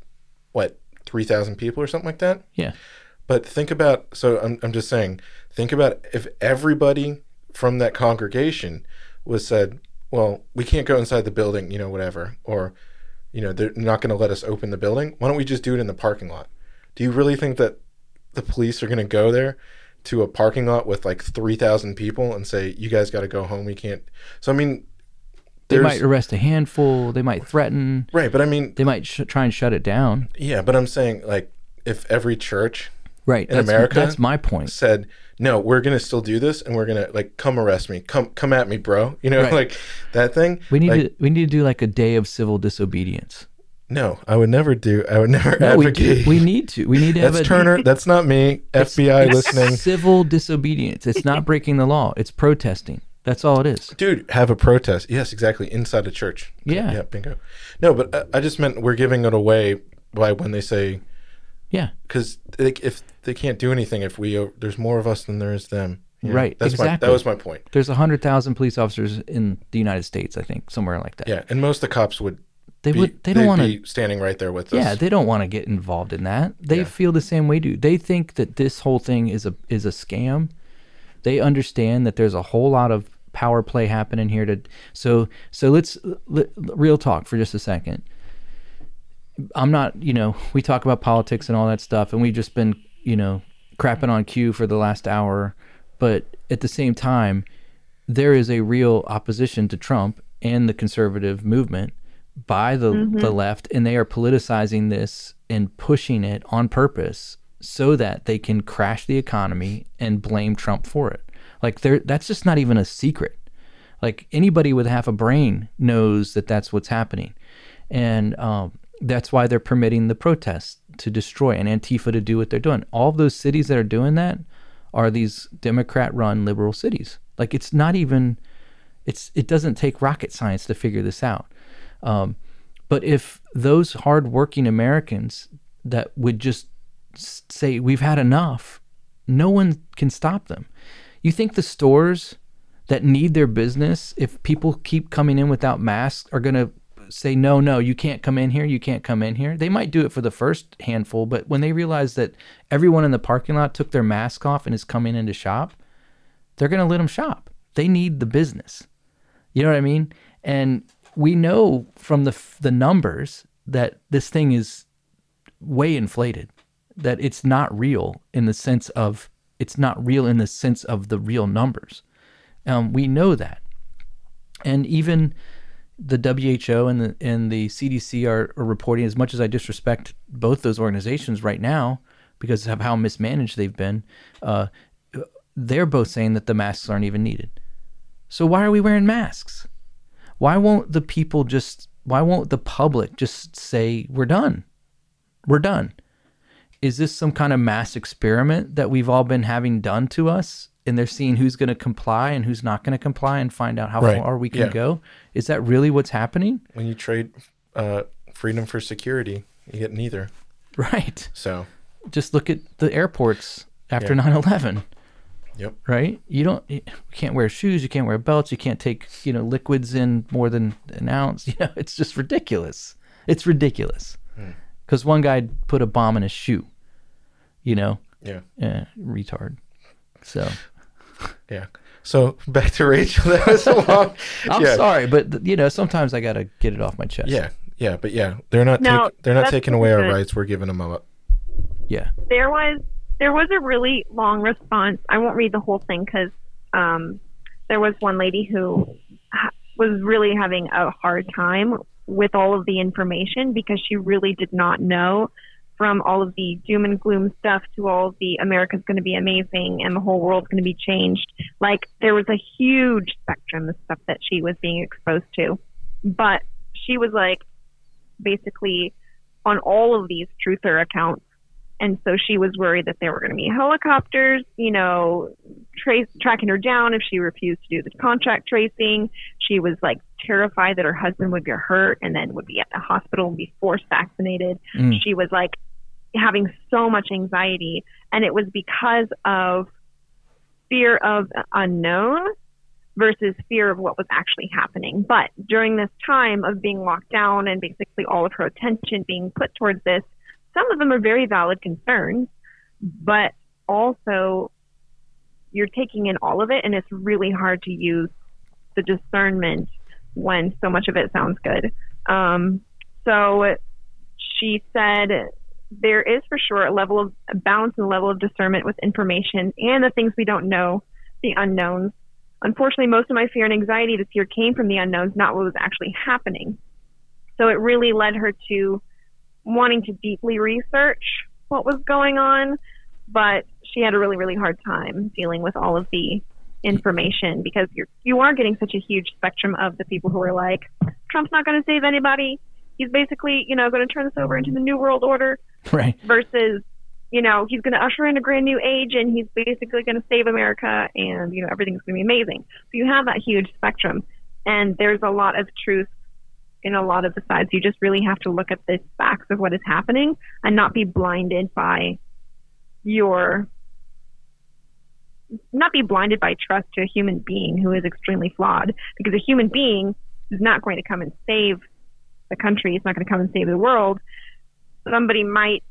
B: what three thousand people or something like that.
A: yeah,
B: But think about. So I'm I'm just saying. Think about if everybody from that congregation was said, well, we can't go inside the building, you know, whatever, or you know, they're not going to let us open the building. Why don't we just do it in the parking lot? Do you really think that the police are going to go there to a parking lot with like 3,000 people and say, you guys got to go home. We can't. So, I mean,
A: They might arrest a handful. They might threaten.
B: right. But I mean,
A: They might sh- try and shut it down.
B: yeah, but I'm saying like if every church
A: Right.
B: In
A: that's,
B: America?
A: that's my point.
B: said, no, we're going to still do this and we're going to like come arrest me. Come, come at me, bro. You know,
A: Right.
B: like that thing.
A: We need
B: like,
A: to we need to do like a day of civil disobedience.
B: no, I would never do, I would never
A: No,
B: advocate.
A: we need to. We need to have
B: That's
A: a
B: Turner. That's not me. FBI listening.
A: civil disobedience. It's not breaking the law. It's protesting. That's all it is.
B: Dude, have a protest. Yes, exactly. Inside a church.
A: Yeah.
B: Yeah, bingo. No, but I, I just meant we're giving it away by when they say,
A: Yeah.
B: because they, if they can't do anything, if we, uh, there's more of us than there is them. Know?
A: Right,
B: That's my,
A: exactly.
B: that was my point.
A: There's a hundred thousand police officers in the United States, I think, somewhere like that.
B: Yeah. And most of the cops would,
A: They
B: be,
A: would. They don't want to.
B: be standing right there with us.
A: Yeah, they don't want to get involved in that. They
B: Yeah.
A: feel the same way, do. They think that this whole thing is a is a scam. They understand that there's a whole lot of power play happening here. To so so let's let, real talk for just a second. I'm not, you know, we talk about politics and all that stuff, and we've just been, you know, crapping on Q for the last hour. But at the same time, there is a real opposition to Trump and the conservative movement by the the left, and they are politicizing this and pushing it on purpose so that they can crash the economy and blame Trump for it. Like there, that's just not even a secret. Like anybody with half a brain knows that that's what's happening, and um, that's why they're permitting the protests to destroy and Antifa to do what they're doing. All those cities that are doing that are these Democrat-run liberal cities. Like it's not even, it's it doesn't take rocket science to figure this out. Um, but if those hardworking Americans that would just say we've had enough, no one can stop them. You think the stores that need their business, if people keep coming in without masks, are going to say, no, no, you can't come in here, you can't come in here? They might do it for the first handful, but when they realize that everyone in the parking lot took their mask off and is coming in to shop, they're going to let them shop. They need the business. You know what I mean? And we know from the the numbers that this thing is way inflated. That it's not real in the sense of it's not real in the sense of the real numbers. Um, we know that, and even the WHO and the and the CDC are, are reporting. As much as I disrespect both those organizations right now because of how mismanaged they've been, uh, they're both saying that the masks aren't even needed. So why are we wearing masks? Why won't the people just why won't the public just say we're done? We're done. Is this some kind of mass experiment that we've all been having done to us and they're seeing who's going to comply and who's not going to comply and find out how
B: Right.
A: far we can
B: Yeah.
A: go? Is that really what's happening?
B: When you trade uh, freedom for security, you get neither.
A: Right.
B: So,
A: Just look at the airports after
B: Yeah.
A: 9/11.
B: yep.
A: right? You don't you can't wear shoes, you can't wear belts, you can't take, you know, liquids in more than an ounce. You know, it's just ridiculous. It's ridiculous. Cuz one guy put a bomb in his shoe. You know,
B: Yeah.
A: eh, retard. So,
B: Yeah. So back to Rachel. That was a long.
A: I'm
B: yeah.
A: sorry, but you know, sometimes I got to get it off my chest.
B: Yeah. Yeah. But yeah, they're not.
C: No,
B: take, they're not taking away our rights. We're giving them up.
A: Yeah.
C: there was there was a really long response. I won't read the whole thing because um, there was one lady who ha- was really having a hard time with all of the information because she really did not know from all of the doom and gloom stuff to all of the America's going to be amazing and the whole world's going to be changed. Like there was a huge spectrum of stuff that she was being exposed to, but she was like basically on all of these truther accounts and so she was worried that there were going to be helicopters, you know, trace tracking her down if she refused to do the contract tracing. She was like terrified that her husband would get hurt and then would be at the hospital and be forced vaccinated.
A: Mm.
C: She was like having so much anxiety, and it was because of fear of unknown versus fear of what was actually happening. But during this time of being locked down and basically all of her attention being put towards this, some of them are very valid concerns, but also you're taking in all of it, and it's really hard to use the discernment when so much of it sounds good. Um, so she said there is for sure a level of a balance and a level of discernment with information and the things we don't know, the unknowns. Unfortunately, most of my fear and anxiety this year came from the unknowns, not what was actually happening. So it really led her to wanting to deeply research what was going on, but she had a really, really hard time dealing with all of the information because you're you are getting such a huge spectrum of the people who are like, Trump's not going to save anybody. He's basically, you know, going to turn this over into the new world order
A: Right.
C: versus, you know, he's going to usher in a grand new age and he's basically going to save America and, you know, everything's going to be amazing. So you have that huge spectrum and there's a lot of truth in a lot of the sides. You just really have to look at the facts of what is happening and not be blinded by your not be blinded by trust to a human being who is extremely flawed because a human being is not going to come and save the country. It's not going to come and save the world. Somebody might,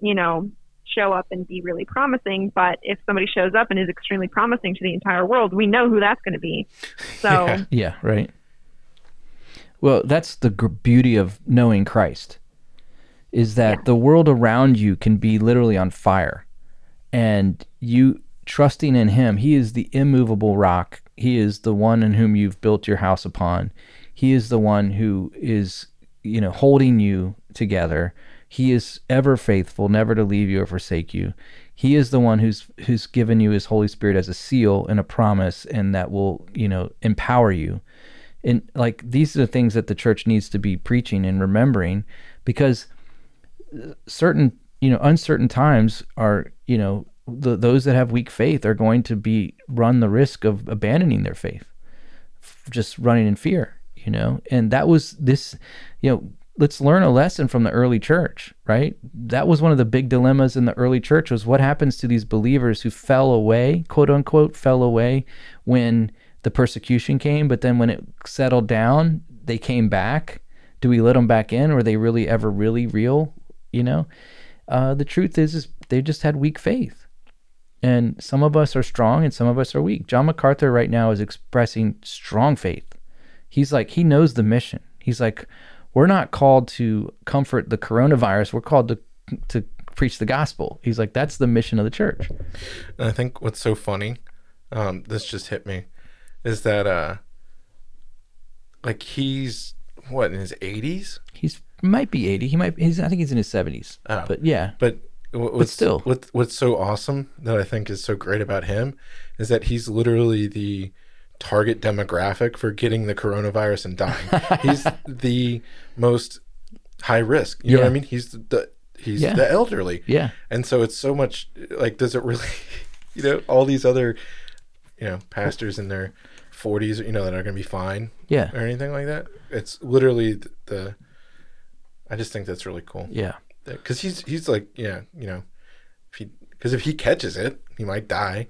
C: you know, show up and be really promising, but if somebody shows up and is extremely promising to the entire world, we know who that's going to be. So,
B: Yeah.
A: Yeah, right. Well, that's the gr- beauty of knowing Christ is that the world around you can be literally on fire and you trusting in him, he is the immovable rock. He is the one in whom you've built your house upon. He is the one who is, you know, holding you together. He is ever faithful, never to leave you or forsake you. He is the one who's who's given you his Holy Spirit as a seal and a promise and that will, you know, empower you and like these are the things that the church needs to be preaching and remembering because uh, certain you know uncertain times are you know the, those that have weak faith are going to be run the risk of abandoning their faith just running in fear you know? And that was this you know let's learn a lesson from the early church right? That was one of the big dilemmas in the early church was what happens to these believers who fell away quote unquote fell away when the persecution came but then when it settled down they came back. Do we let them back in or were they really ever really real? You know? Uh, the truth is is they just had weak faith. And some of us are strong and some of us are weak. John macarthur right now is expressing strong faith. He's like he knows the mission. He's like we're not called to comfort the coronavirus. We're called to to preach the gospel. He's like that's the mission of the church.
B: And I think what's so funny, um, this just hit me, is that uh, like he's what in his eighties,
A: he's might be 80 he might he's i think he's in his 70s
B: Oh.
A: but yeah
B: but wh- what's
A: still.
B: what, what's so awesome that I think is so great about him is that he's literally the target demographic for getting the coronavirus and dying. he's the most high risk. You know what I mean? He's the he's
A: Yeah.
B: the elderly.
A: yeah
B: And so it's so much like does it really you know, all these other you know, pastors in their forties, you know, that are gonna be fine
A: yeah.
B: or anything like that. It's literally the, the I just think that's really cool.
A: Yeah.
B: Because he's he's like yeah you know if he because if he catches it he might die.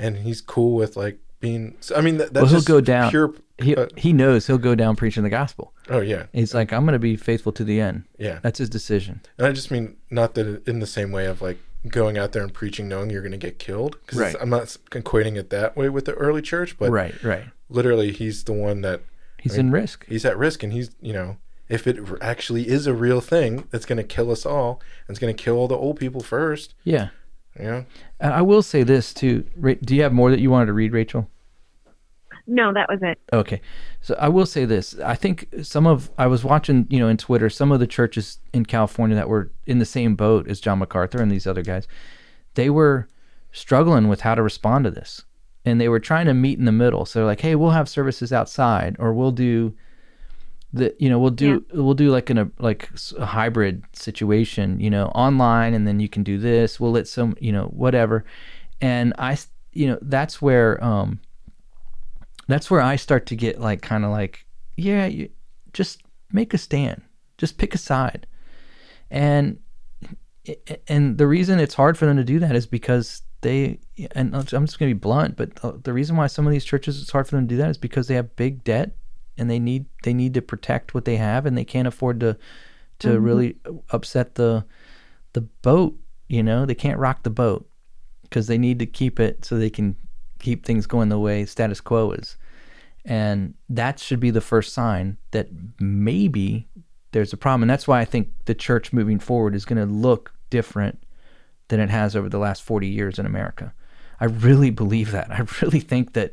B: And he's cool with like being so, i mean that, that's
A: well he'll go down.
B: pure
A: he,
B: uh,
A: he knows he'll go down preaching the gospel.
B: Oh yeah.
A: He's like i'm going to be faithful to the end.
B: Yeah.
A: That's his decision.
B: And i just mean not that in the same way of like going out there and preaching knowing you're going to get killed because
A: Right.
B: i'm not equating it that way with the early church but
A: right right
B: literally he's the one that
A: he's
B: I mean,
A: in risk
B: he's at risk and he's you know if it actually is a real thing that's going to kill us all and it's going to kill all the old people first
A: yeah
B: you know
A: And I will say this too. Do you have more that you wanted to read, Rachel?
C: No, that was it.
A: Okay. So I will say this. I think some of I was watching, you know, in Twitter, some of the churches in California that were in the same boat as John MacArthur and these other guys, they were struggling with how to respond to this. And they were trying to meet in the middle. So they're like, hey, we'll have services outside or we'll do the you know, we'll do we'll do like in a like a hybrid situation, you know, online and then you can do this. We'll let some, you know, whatever. And I you know, that's where um that's where I start to get like kind of like, yeah, you, just make a stand, just pick a side, and and the reason it's hard for them to do that is because they and I'm just gonna be blunt, but the reason why some of these churches it's hard for them to do that is because they have big debt and they need they need to protect what they have and they can't afford to to mm-hmm. really upset the the boat. You know, they can't rock the boat because they need to keep it so they can keep things going the way status quo is. And that should be the first sign that maybe there's a problem. And that's why I think the church moving forward is going to look different than it has over the last 40 years in America. I really believe that. I really think that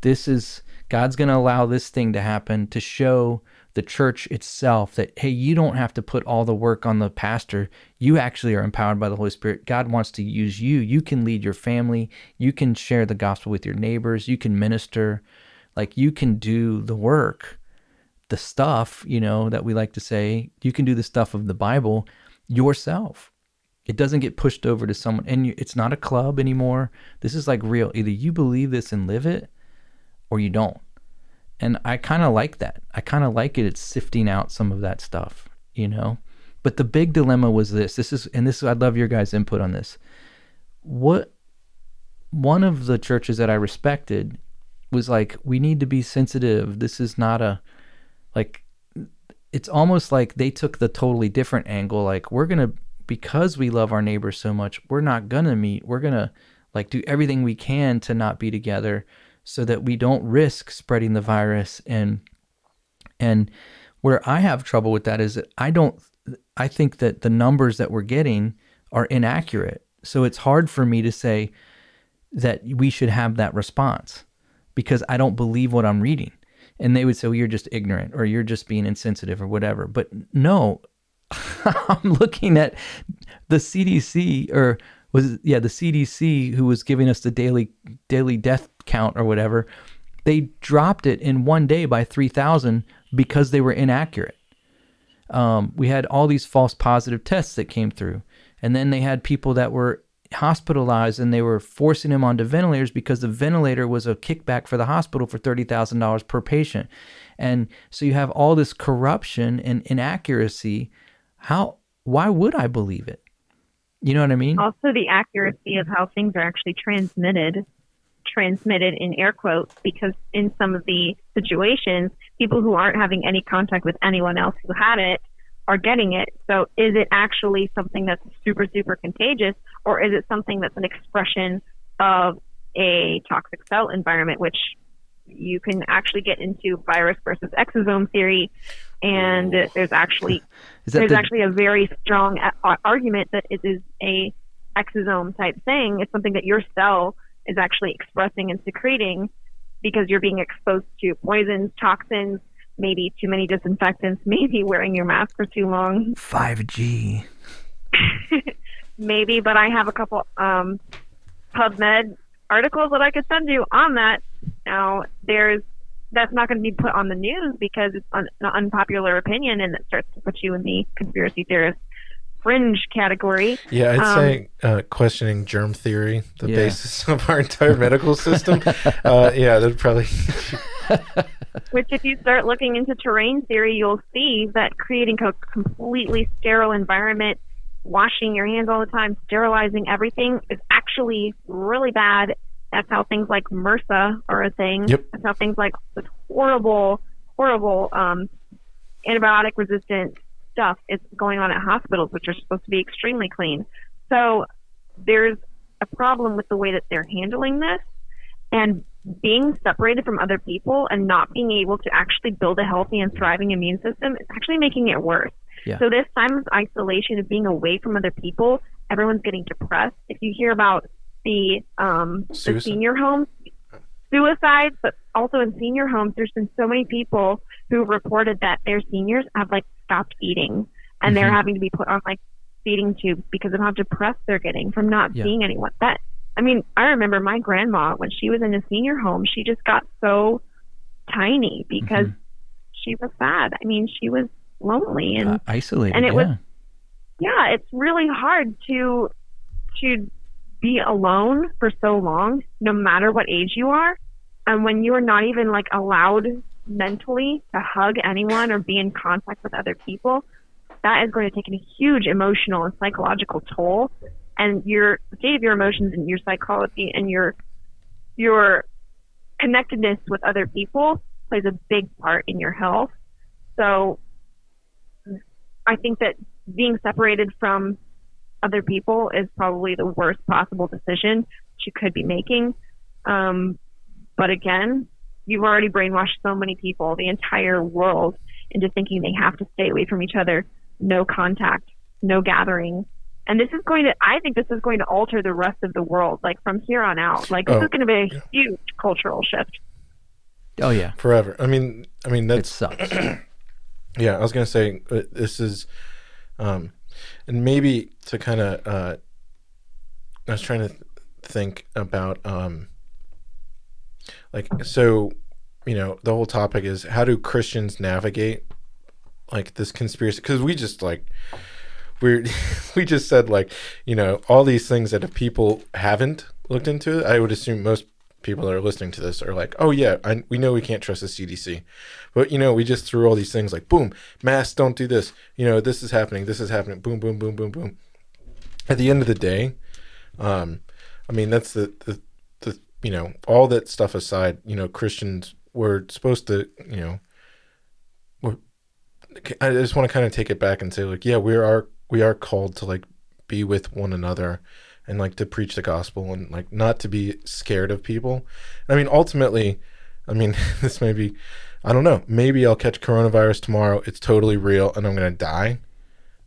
A: this is God's going to allow this thing to happen to show the church itself that hey, you don't have to put all the work on the pastor. You actually are empowered by the Holy Spirit. God wants to use you. You can lead your family. You can share the gospel with your neighbors. You can minister. Like you can do the work, the stuff, you know, that we like to say. You can do the stuff of the Bible yourself. It doesn't get pushed over to someone, and it's not a club anymore. This is like real. Either you believe this and live it, or you don't. And I kind of like that. I kind of like it. It's sifting out some of that stuff, you know? But the big dilemma was this. This is, and this, I'd love your guys' input on this. What, one of the churches that I respected was like, we need to be sensitive. This is not a, like, it's almost like they took the totally different angle. Like, we're to, because we love our neighbors so much, we're not to meet. We're to, like, do everything we can to not be together so that we don't risk spreading the virus and and where I have trouble with that is that I don't I think that the numbers that we're getting are inaccurate. So it's hard for me to say that we should have that response because I don't believe what I'm reading. And they would say, well, you're just ignorant or you're just being insensitive or whatever. But no, I'm looking at the CDC or was yeah the CDC who was giving us the daily daily death count or whatever, they dropped it in one day by three thousand because they were inaccurate. Um, we had all these false positive tests that came through, and then they had people that were hospitalized and they were forcing them onto ventilators because the ventilator was a kickback for the hospital for $30,000 per patient. And so you have all this corruption and inaccuracy. How why would I believe it? You know what I mean?
C: Also, the accuracy of how things are actually transmitted, transmitted in air quotes, because in some of the situations, people who aren't having any contact with anyone else who had it are getting it. So, is it actually something that's super, super contagious, or is it something that's an expression of a toxic cell environment, which you can actually get into virus versus exosome theory, and there's actually there's the... actually a very strong argument that it is a exosome type thing. It's something that your cell is actually expressing and secreting because you're being exposed to poisons, toxins, maybe too many disinfectants, maybe wearing your mask for too long.
A: 5G.
C: maybe, but I have a couple um, PubMed articles that I could send you on that. Now, there's that's not going to be put on the news because it's un, an unpopular opinion and it starts to put you in the conspiracy theorist fringe category.
B: Yeah, I'd um, say uh, questioning germ theory, the yeah. basis of our entire medical system. uh, yeah, that'd probably.
C: Which, if you start looking into terrain theory, you'll see that creating a completely sterile environment, washing your hands all the time, sterilizing everything is actually really bad that's how things like MRSA are a thing.
B: Yep.
C: That's how things like this horrible, horrible um, antibiotic resistant stuff is going on at hospitals, which are supposed to be extremely clean. So there's a problem with the way that they're handling this and being separated from other people and not being able to actually build a healthy and thriving immune system is actually making it worse. Yeah. So this time of isolation of being away from other people, everyone's getting depressed. If you hear about the um, the senior homes suicides, but also in senior homes, there's been so many people who reported that their seniors have like stopped eating and mm-hmm. they're having to be put on like feeding tubes because of how depressed they're getting from not yeah. seeing anyone. That I mean, I remember my grandma when she was in a senior home, she just got so tiny because mm-hmm. she was sad. I mean, she was lonely and uh,
A: isolated,
C: and it
A: yeah.
C: was yeah, it's really hard to to be alone for so long, no matter what age you are. And when you are not even like allowed mentally to hug anyone or be in contact with other people, that is going to take a huge emotional and psychological toll. And your state of your emotions and your psychology and your your connectedness with other people plays a big part in your health. So I think that being separated from other people is probably the worst possible decision she could be making. Um, but again, you've already brainwashed so many people. The entire world into thinking they have to stay away from each other, no contact, no gathering. And this is going to, I think this is going to alter the rest of the world, like from here on out. Like, this
B: Oh,
C: is going to be a huge cultural shift.
A: Oh yeah,
B: forever. I mean, I mean that
A: sucks.
B: yeah. I was gonna say uh, this is, um, and maybe to kind of uh, I was trying to th- think about um, like so, you know, the whole topic is how do Christians navigate like this conspiracy? Because we just like we we just said like you know all these things that if people haven't looked into it, I would assume most people that are listening to this are like, oh yeah, I, we know we can't trust the CDC, but you know we just threw all these things like boom, masks don't do this, you know this is happening, this is happening, boom, boom, boom, boom, boom. At the end of the day, um, I mean that's the the the you know all that stuff aside, you know Christians were supposed to you know. I just want to kind of take it back and say like, yeah, we are we are called to like be with one another and like to preach the gospel and like not to be scared of people. I mean, ultimately, I mean, this may be, I don't know, maybe I'll catch coronavirus tomorrow. It's totally real and I'm going to die.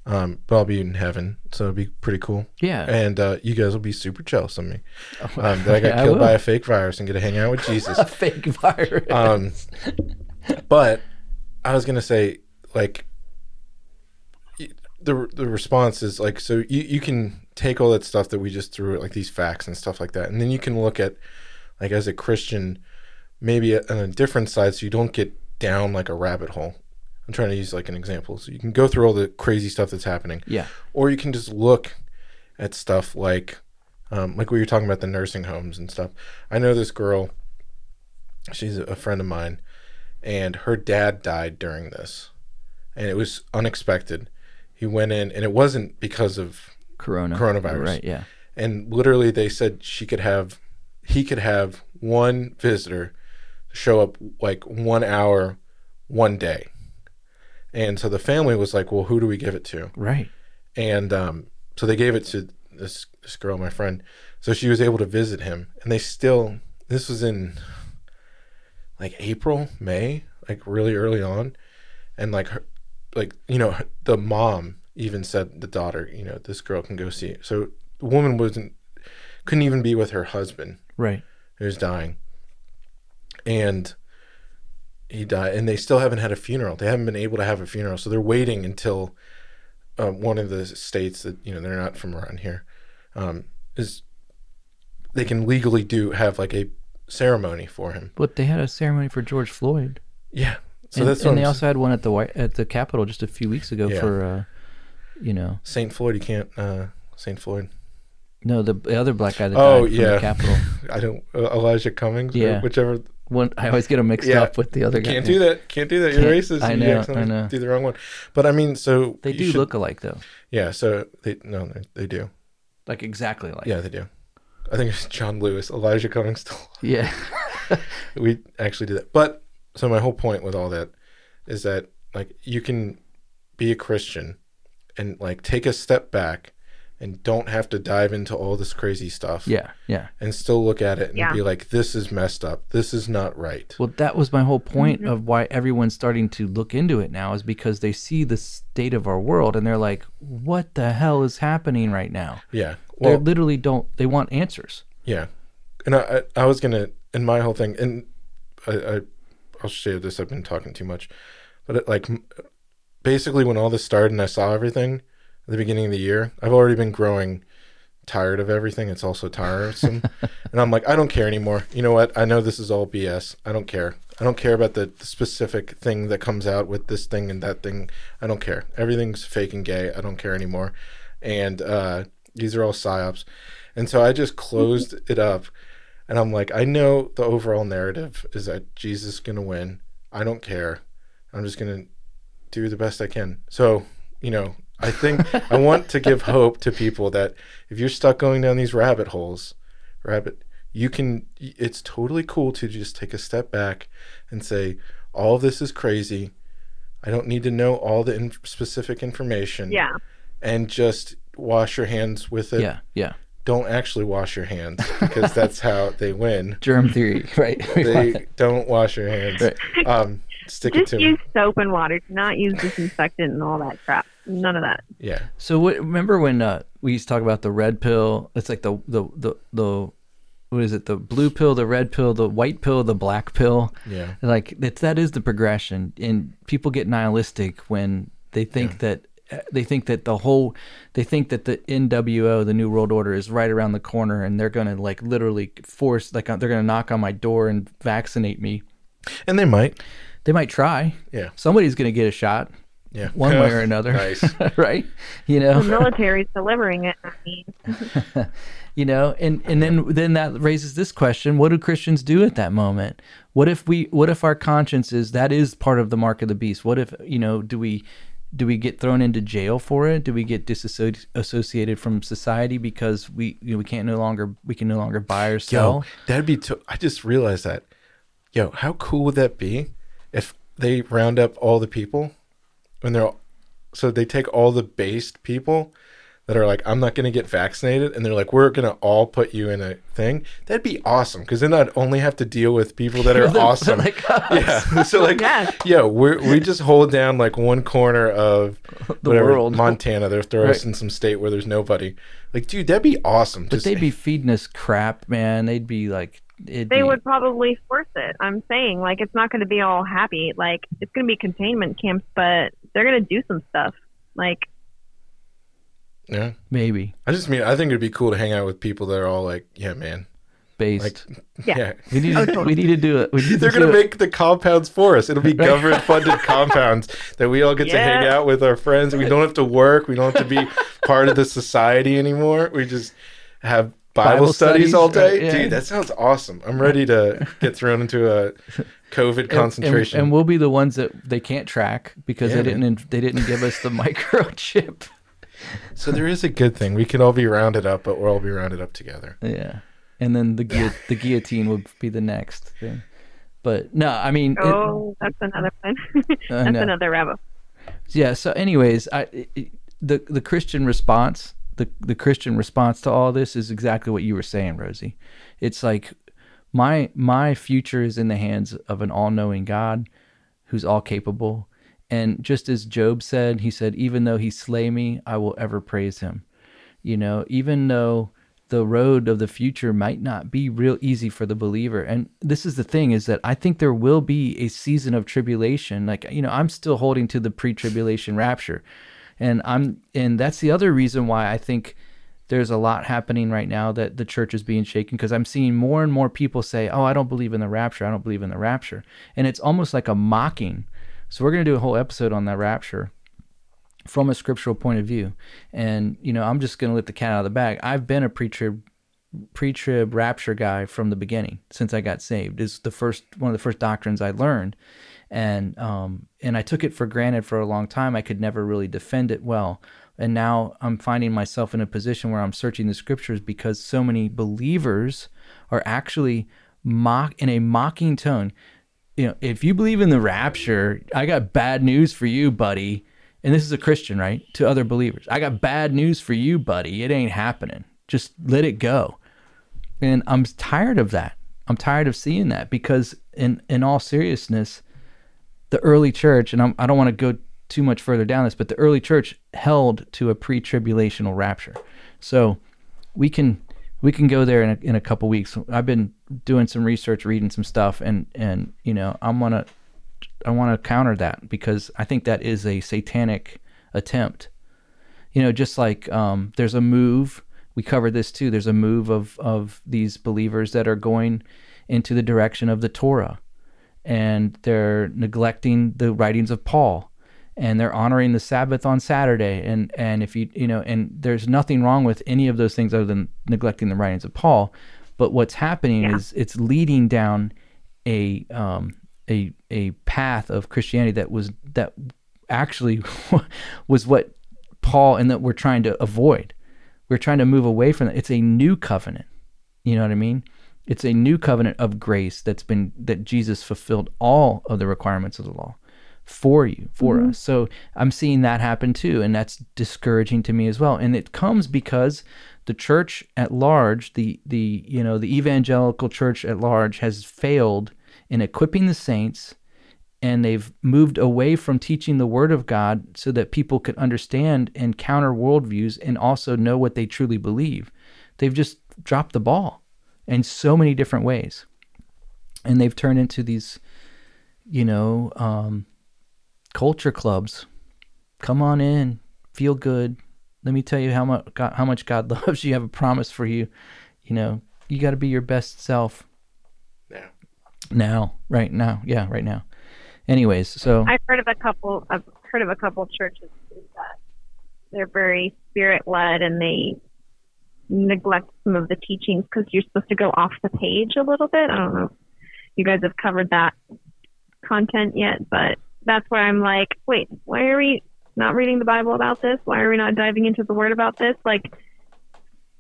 B: Um, but I'll be in heaven. So it'll be pretty cool.
A: Yeah.
B: And uh, you guys will be super jealous of me. Um, that I got
A: Yeah, I
B: killed by a fake virus and get to hang out with Jesus.
A: a fake virus.
B: Um, but I was gonna say, like, the the response is like, so you you can take all that stuff that we just threw at like these facts and stuff like that, and then you can look at like as a Christian, maybe on a different side, so you don't get down like a rabbit hole. I'm trying to use like an example, so you can go through all the crazy stuff that's happening,
A: yeah.
B: or you can just look at stuff like um, like we were talking about the nursing homes and stuff. I know this girl. She's a friend of mine, and her dad died during this, and it was unexpected. He went in, and it wasn't because of
A: Corona.
B: Coronavirus.
A: Right. Yeah.
B: and literally they said she could have he could have one visitor show up like one hour one day and so the family was like well who do we give it to
A: Right.
B: and um, so they gave it to this this girl my friend so she was able to visit him and they still this was in like april may like really early on and like her like you know the mom even said the daughter you know this girl can go see it. so the woman wasn't couldn't even be with her husband
A: Right.
B: who's dying and he died and they still haven't had a funeral they haven't been able to have a funeral so they're waiting until um, one of the states that you know they're not from around here um, is they can legally do have like a ceremony for him
A: But they had a ceremony for George Floyd.
B: yeah so
A: and
B: that's
A: and they
B: I'm
A: also had one at the White at the Capitol just a few weeks ago
B: Yeah.
A: for, uh, you know,
B: saint floyd you can't uh saint floyd
A: no the, the other black guy that
B: Oh,
A: died from
B: yeah.
A: the Capitol.
B: i don't uh, elijah cummings
A: Yeah.
B: whichever
A: One I always get them mixed
B: Yeah.
A: up with the other guy.
B: can't do that can't do that you're
A: Can't-
B: racist
A: I know, I know.
B: do the wrong one but i mean so
A: They do
B: should-
A: look alike though,
B: yeah so they no they, they do
A: like exactly like.
B: Yeah, they do. I think it's John Lewis, Elijah Cummings.
A: Yeah.
B: we actually did that. But so my whole point with all that is that like you can be a Christian and like take a step back and don't have to dive into all this crazy stuff.
A: yeah. Yeah.
B: And still look at it and
C: Yeah.
B: be like, this is messed up. This is not right.
A: Well, that was my whole point mm-hmm. of why everyone's starting to look into it now is because they see the state of our world and they're like, "What the hell is happening right now?"
B: Yeah.
A: they
B: Well,
A: literally don't. They want answers.
B: Yeah, and I, I, I was gonna, in my whole thing, and I, I, I'll share this. I've been talking too much, but it, like, basically, when all this started and I saw everything at the beginning of the year, I've already been growing tired of everything. It's also tiresome, and I'm like, I don't care anymore. You know what? I know this is all BS. I don't care. I don't care about the, the specific thing that comes out with this thing and that thing. I don't care. Everything's fake and gay. I don't care anymore, and uh, these are all psyops. And so I just closed it up. And I'm like, I know the overall narrative is that Jesus is going to win. I don't care. I'm just going to do the best I can. So, you know, I think I want to give hope to people that if you're stuck going down these rabbit holes, rabbit, you can, it's totally cool to just take a step back and say, all of this is crazy. I don't need to know all the in- specific information.
C: Yeah.
B: And just wash your hands with it
A: Yeah. Yeah.
B: don't actually wash your hands because that's how they win.
A: Germ theory, right?
B: They don't wash your hands.
A: Right.
B: Um, Stick it
C: Just
B: to
C: use
B: him.
C: soap and water. Do not use disinfectant and all that crap. None of that.
B: Yeah.
A: So what, remember when uh, we used to talk about the red pill? It's like the the the the what is it? The blue pill, the red pill, the white pill, the black pill.
B: Yeah.
A: Like that that is the progression, and people get nihilistic when they think that uh, they think that the whole they think that the NWO, the New World Order, is right around the corner, and they're gonna like literally force like they're gonna knock on my door and vaccinate me.
B: And they might.
A: They might try.
B: Yeah.
A: Somebody's gonna get a shot
B: Yeah.
A: one way or another.
B: nice.
A: right? You know.
C: The military's delivering it. I mean,
A: you know and and then then that raises this question what do christians do at that moment what if we what if our conscience is that is part of the mark of the beast what if you know do we do we get thrown into jail for it do we get disassociated from society because we you know, we can't no longer we can no longer buy or
B: Yo,
A: sell
B: that'd be. To- I just realized that. Yo, how cool would that be if they round up all the people when they're all, so they take all the based people that are like, I'm not going to get vaccinated, and they're like, we're going to all put you in a thing. That'd be awesome because then I'd only have to deal with people that are awesome.
A: like
B: yeah. So like,
C: Yeah.
B: yo, we we just hold down like one corner of
A: The
B: whatever,
A: world.
B: Montana. They'll throw us in some state where there's nobody. Like, dude, that'd be awesome.
A: but
B: Just-
A: they'd be feeding us crap man they'd be like it'd
C: they
A: be,
C: would probably force it. I'm saying, like, it's not going to be all happy. Like, it's going to be containment camps, but they're going to do some stuff. Like,
B: yeah.
A: maybe
B: I just mean I think it'd be cool to hang out with people that are all like, yeah, man.
A: based
B: Like,
C: Yeah.
B: yeah.
A: we need to, we need to do it we need
B: They're
A: to
B: gonna
A: do it.
B: make the compounds for us. It'll be government funded compounds that we all get to hang out with our friends. We don't have to work. We don't have to be part of the society anymore. We just have Bible,
A: Bible
B: studies,
A: studies,
B: all day.
A: right, yeah.
B: Dude, that sounds awesome. I'm ready to get thrown into a COVID concentration.
A: And, and we'll be the ones that they can't track because
B: Yeah,
A: they
B: man.
A: didn't they didn't give us the microchip.
B: so there is a good thing. We can all be rounded up, but we'll all be rounded up together.
A: Yeah, and then the guillot- the guillotine would be the next thing. But no, I mean, it-
C: oh, that's another one. that's
A: know.
C: another rabbit.
A: yeah. So, anyways, I it, the the Christian response, the the Christian response to all this is exactly what you were saying, Rosie. It's like my my future is in the hands of an all knowing God, who's all capable. And just as Job said, he said, "Even though he slay me, I will ever praise him." You know, even though the road of the future might not be real easy for the believer. And this is the thing is that I think there will be a season of tribulation. Like, you know, I'm still holding to the pre-tribulation rapture. And I'm and that's the other reason why I think there's a lot happening right now that the church is being shaken because I'm seeing more and more people say, "Oh, I don't believe in the rapture. I don't believe in the rapture." And it's almost like a mocking. So we're going to do a whole episode on that rapture from a scriptural point of view. And you know, I'm just going to let the cat out of the bag. I've been a pre-trib pre-trib rapture guy from the beginning since I got saved. Is the first one of the first doctrines I learned. And um and I took it for granted for a long time. I could never really defend it well. And now I'm finding myself in a position where I'm searching the scriptures because so many believers are actually mock in a mocking tone. You know, if you believe in the rapture, I got bad news for you, buddy. And this is a Christian, right? To other believers. I got bad news for you, buddy. It ain't happening. Just let it go. And I'm tired of that. I'm tired of seeing that because in in all seriousness, the early church, and I'm, I don't want to go too much further down this, but the early church held to a pre-tribulational rapture. So we can we can go there in a, in a couple weeks. I've been doing some research, reading some stuff, and and you know I'm gonna I want to counter that because I think that is a satanic attempt. You know, just like um, there's a move. We covered this too. There's a move of of these believers that are going into the direction of the Torah and they're neglecting the writings of Paul and they're honoring the Sabbath on Saturday and and if you you know and there's nothing wrong with any of those things other than neglecting the writings of Paul but what's happening is it's leading down a um a a path of Christianity that was that actually was what Paul and that we're trying to avoid. We're trying to move away from it it's a new covenant. You know what I mean it's a new covenant of grace that's been that Jesus fulfilled all of the requirements of the law for you, for mm-hmm. us. So I'm seeing that happen too, and that's discouraging to me as well. And it comes because the church at large, the the you know the evangelical church at large, has failed in equipping the saints and they've moved away from teaching the Word of God so that people could understand and counter worldviews and also know what they truly believe. They've just dropped the ball in so many different ways. And they've turned into these, you know, um, culture clubs. Come on in, feel good. Let me tell you how much God, how much God loves you. I have a promise for you. You know, you got to be your best self
B: Yeah.
A: now, right now. Yeah, right now. Anyways, so
C: I've heard of a couple. I've heard of a couple churches that they're very spirit led and they neglect some of the teachings because you're supposed to go off the page a little bit. I don't know if you guys have covered that content yet, but that's where I'm like, wait, why are we not reading the Bible about this? Why are we not diving into the Word about this? Like,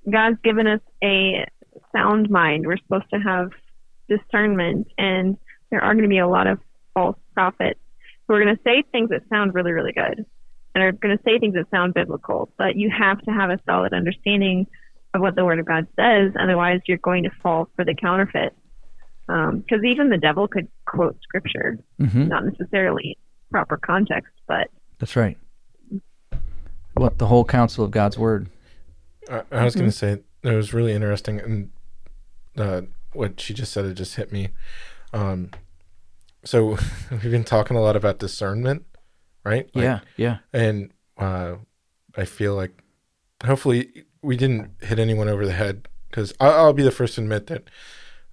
C: God's given us a sound mind. We're supposed to have discernment, and there are going to be a lot of false prophets who are going to say things that sound really, really good and are going to say things that sound biblical. But you have to have a solid understanding of what the Word of God says, otherwise, you're going to fall for the counterfeit. Because even the devil could quote scripture,
A: mhm,
C: not necessarily proper context, but
A: that's right. What the whole counsel of God's word.
B: I, I was going to say it was really interesting, and uh, what she just said it just hit me. Um, so we've been talking a lot about discernment, right? Like,
A: yeah, yeah.
B: and uh, I feel like hopefully we didn't hit anyone over the head because I'll, be the first to admit that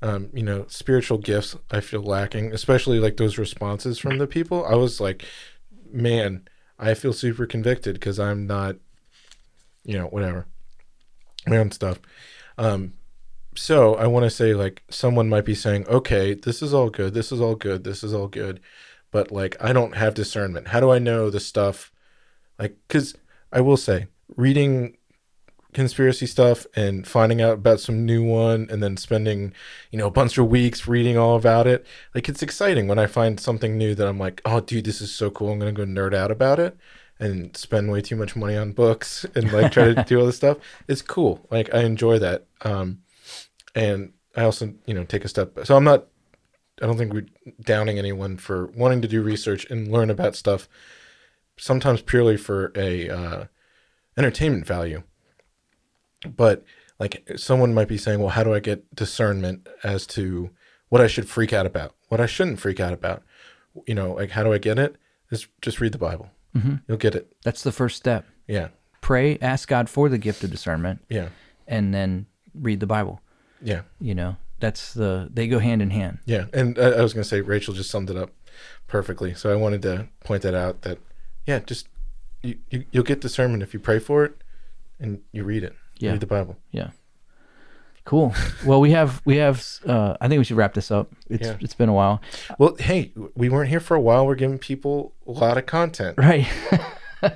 B: um, you know spiritual gifts I feel lacking, especially like those responses from the people. I was like, man, I feel super convicted because I'm not, you know, whatever, my own stuff. Um, so I want to say like someone might be saying, okay, this is all good, this is all good, this is all good, but like I don't have discernment. How do I know the stuff? Like, because I will say, reading conspiracy stuff and finding out about some new one and then spending, you know, a bunch of weeks reading all about it, like it's exciting when I find something new that I'm like, oh, dude, this is so cool. I'm going to go nerd out about it and spend way too much money on books and like try to do all this stuff. It's cool. Like, I enjoy that. Um, and I also, you know, take a step. So I'm not, I don't think we're downing anyone for wanting to do research and learn about stuff sometimes purely for a uh, entertainment value. But like someone might be saying, well, how do I get discernment as to what I should freak out about, what I shouldn't freak out about? You know, like how do I get it? Is just read the Bible.
A: Mm-hmm.
B: You'll get it.
A: That's the first step.
B: Yeah,
A: Pray, ask God for the gift of discernment,
B: yeah,
A: and then read the Bible.
B: yeah,
A: You know, that's the they go hand in hand.
B: yeah. And I, I was gonna say Rachel just summed it up perfectly. So I wanted to point that out. That yeah, just you, you you'll get discernment if you pray for it and you read it.
A: Yeah.
B: Read the Bible.
A: Yeah. Cool. Well, we have we have. Uh, I think we should wrap this up. It's
B: Yeah.
A: it's been a while,
B: Well, hey, we weren't here for a while. We're giving people a lot of content.
A: right?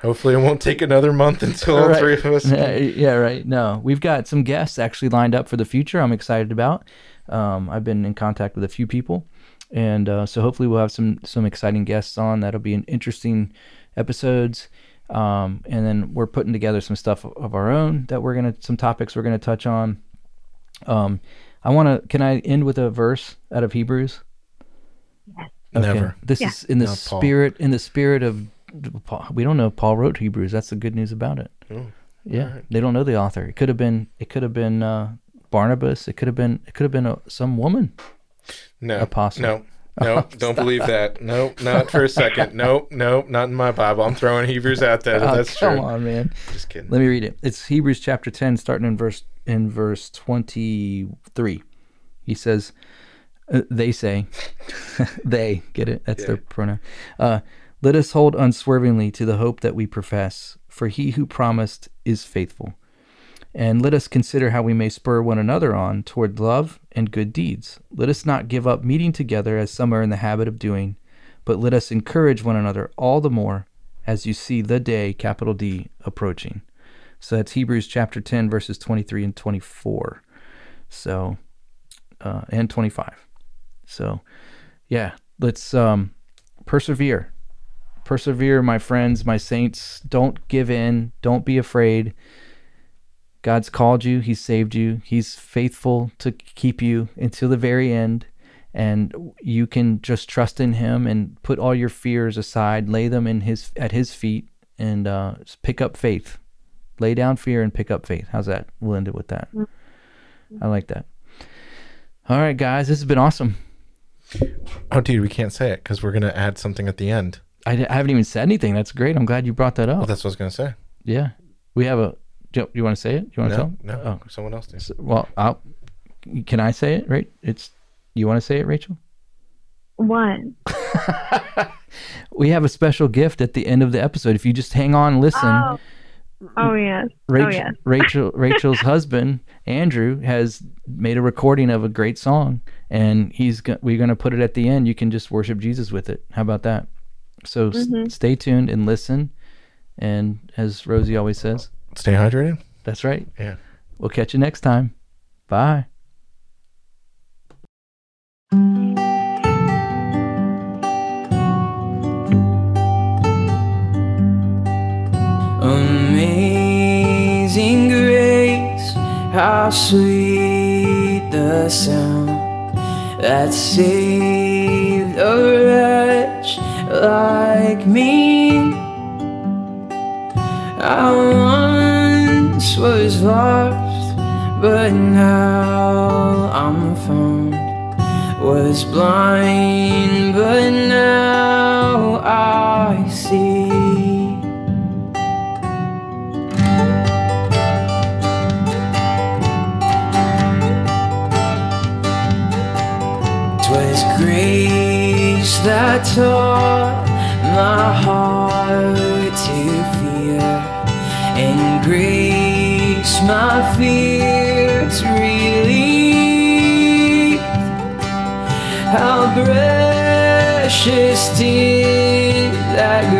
B: Hopefully, it won't take another month until all
A: Right.
B: three of us.
A: yeah, yeah, right. No, we've got some guests actually lined up for the future. I'm excited about. Um, I've been in contact with a few people, and uh, so hopefully we'll have some some exciting guests on. That'll be an interesting episodes. Um, and then we're putting together some stuff of our own that we're gonna some topics we're gonna touch on. Um, I want to. Can I end with a verse out of Hebrews?
B: Never.
A: This
C: Yeah.
A: is in the
B: Not Paul.
A: spirit in the spirit of Paul. We don't know if Paul wrote Hebrews. That's the good news about it.
B: Oh,
A: Yeah,
B: alright.
A: they don't know the author. It could have been. It could have been uh, Barnabas. It could have been. It could have been a, some woman.
B: No.
A: Apostle.
B: No. No, don't believe that. Nope, not for a second. Nope, nope, not in my Bible. I'm throwing Hebrews out there.
A: Oh,
B: That's
A: come
B: true.
A: on, man.
B: Just kidding.
A: Let me read it. It's Hebrews chapter 10 starting in verse in verse 23. He says uh, they say they get it. That's their pronoun. Uh, let us hold unswervingly to the hope that we profess, for he who promised is faithful. And let us consider how we may spur one another on toward love and good deeds. Let us not give up meeting together as some are in the habit of doing, but let us encourage one another all the more as you see the day, capital D, approaching. So that's Hebrews chapter 10, verses 23 and 24. So, uh, and 25. So, yeah, let's um, persevere. Persevere, my friends, my saints. Don't give in. Don't be afraid. God's called you, He's saved you, He's faithful to keep you until the very end. and you can just trust in him and put all your fears aside, lay them in his at his feet, and uh, pick up faith. Lay down fear and pick up faith. How's that? We'll end it with that. I like that. All right, guys, this has been awesome.
B: Oh, dude, we can't say it because we're gonna add something at the end.
A: I, I haven't even said anything. That's great. I'm glad you brought that up.
B: Oh, that's what I was gonna say.
A: yeah, we have a. Do you, you want to say it? You want to
B: No,
A: tell?
B: no,
A: Oh,
B: someone else did.
A: so- well, I'll. Can I say it? Right? It's. You want to say it, Rachel?
C: What?
A: We have a special gift at the end of the episode. If you just hang on, and listen.
C: Oh. Oh yes.
A: Rachel,
C: oh yes.
A: Rachel, Rachel's husband Andrew has made a recording of a great song, and he's go- we're going to put it at the end. You can just worship Jesus with it. How about that? So s-
C: Mhm.
A: stay tuned and listen. And as Rosie always says,
B: Stay hydrated.
A: that's right.
B: Yeah.
A: We'll catch you next time. Bye.
H: Amazing grace, how sweet the sound that saved a wretch like me. I once was lost, but now I'm found. Was blind, but now I see. Twas grace that taught my heart to fear, and grace my fears relieved. How precious did that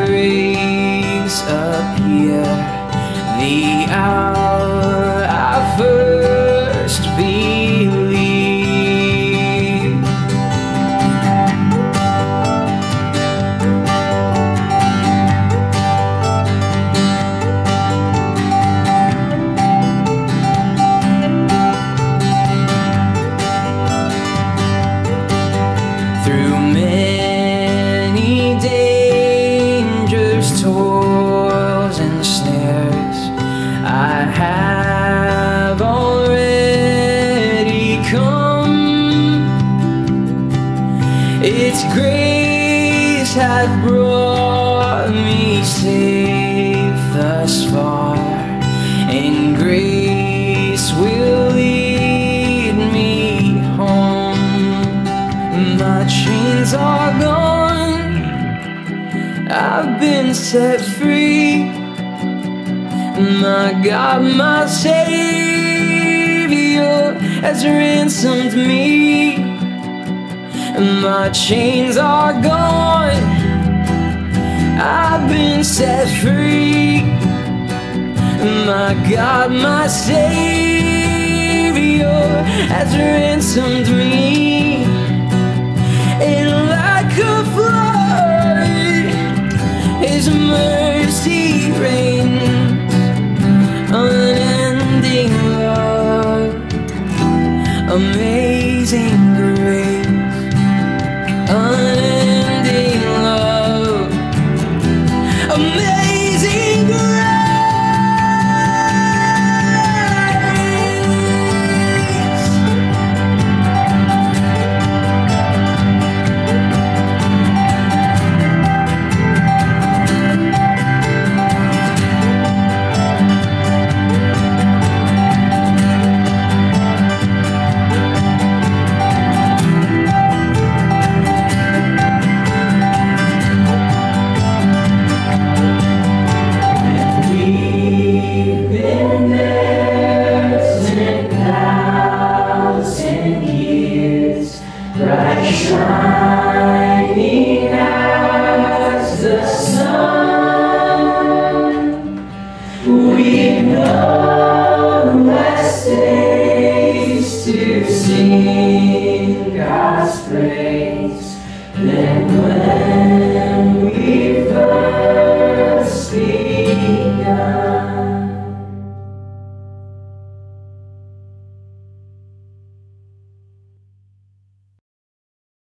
H: God, my Savior has ransomed me. And My chains are gone, I've been set free. My God, my Savior has ransomed me. And like a flood, His mercy reigns, amazing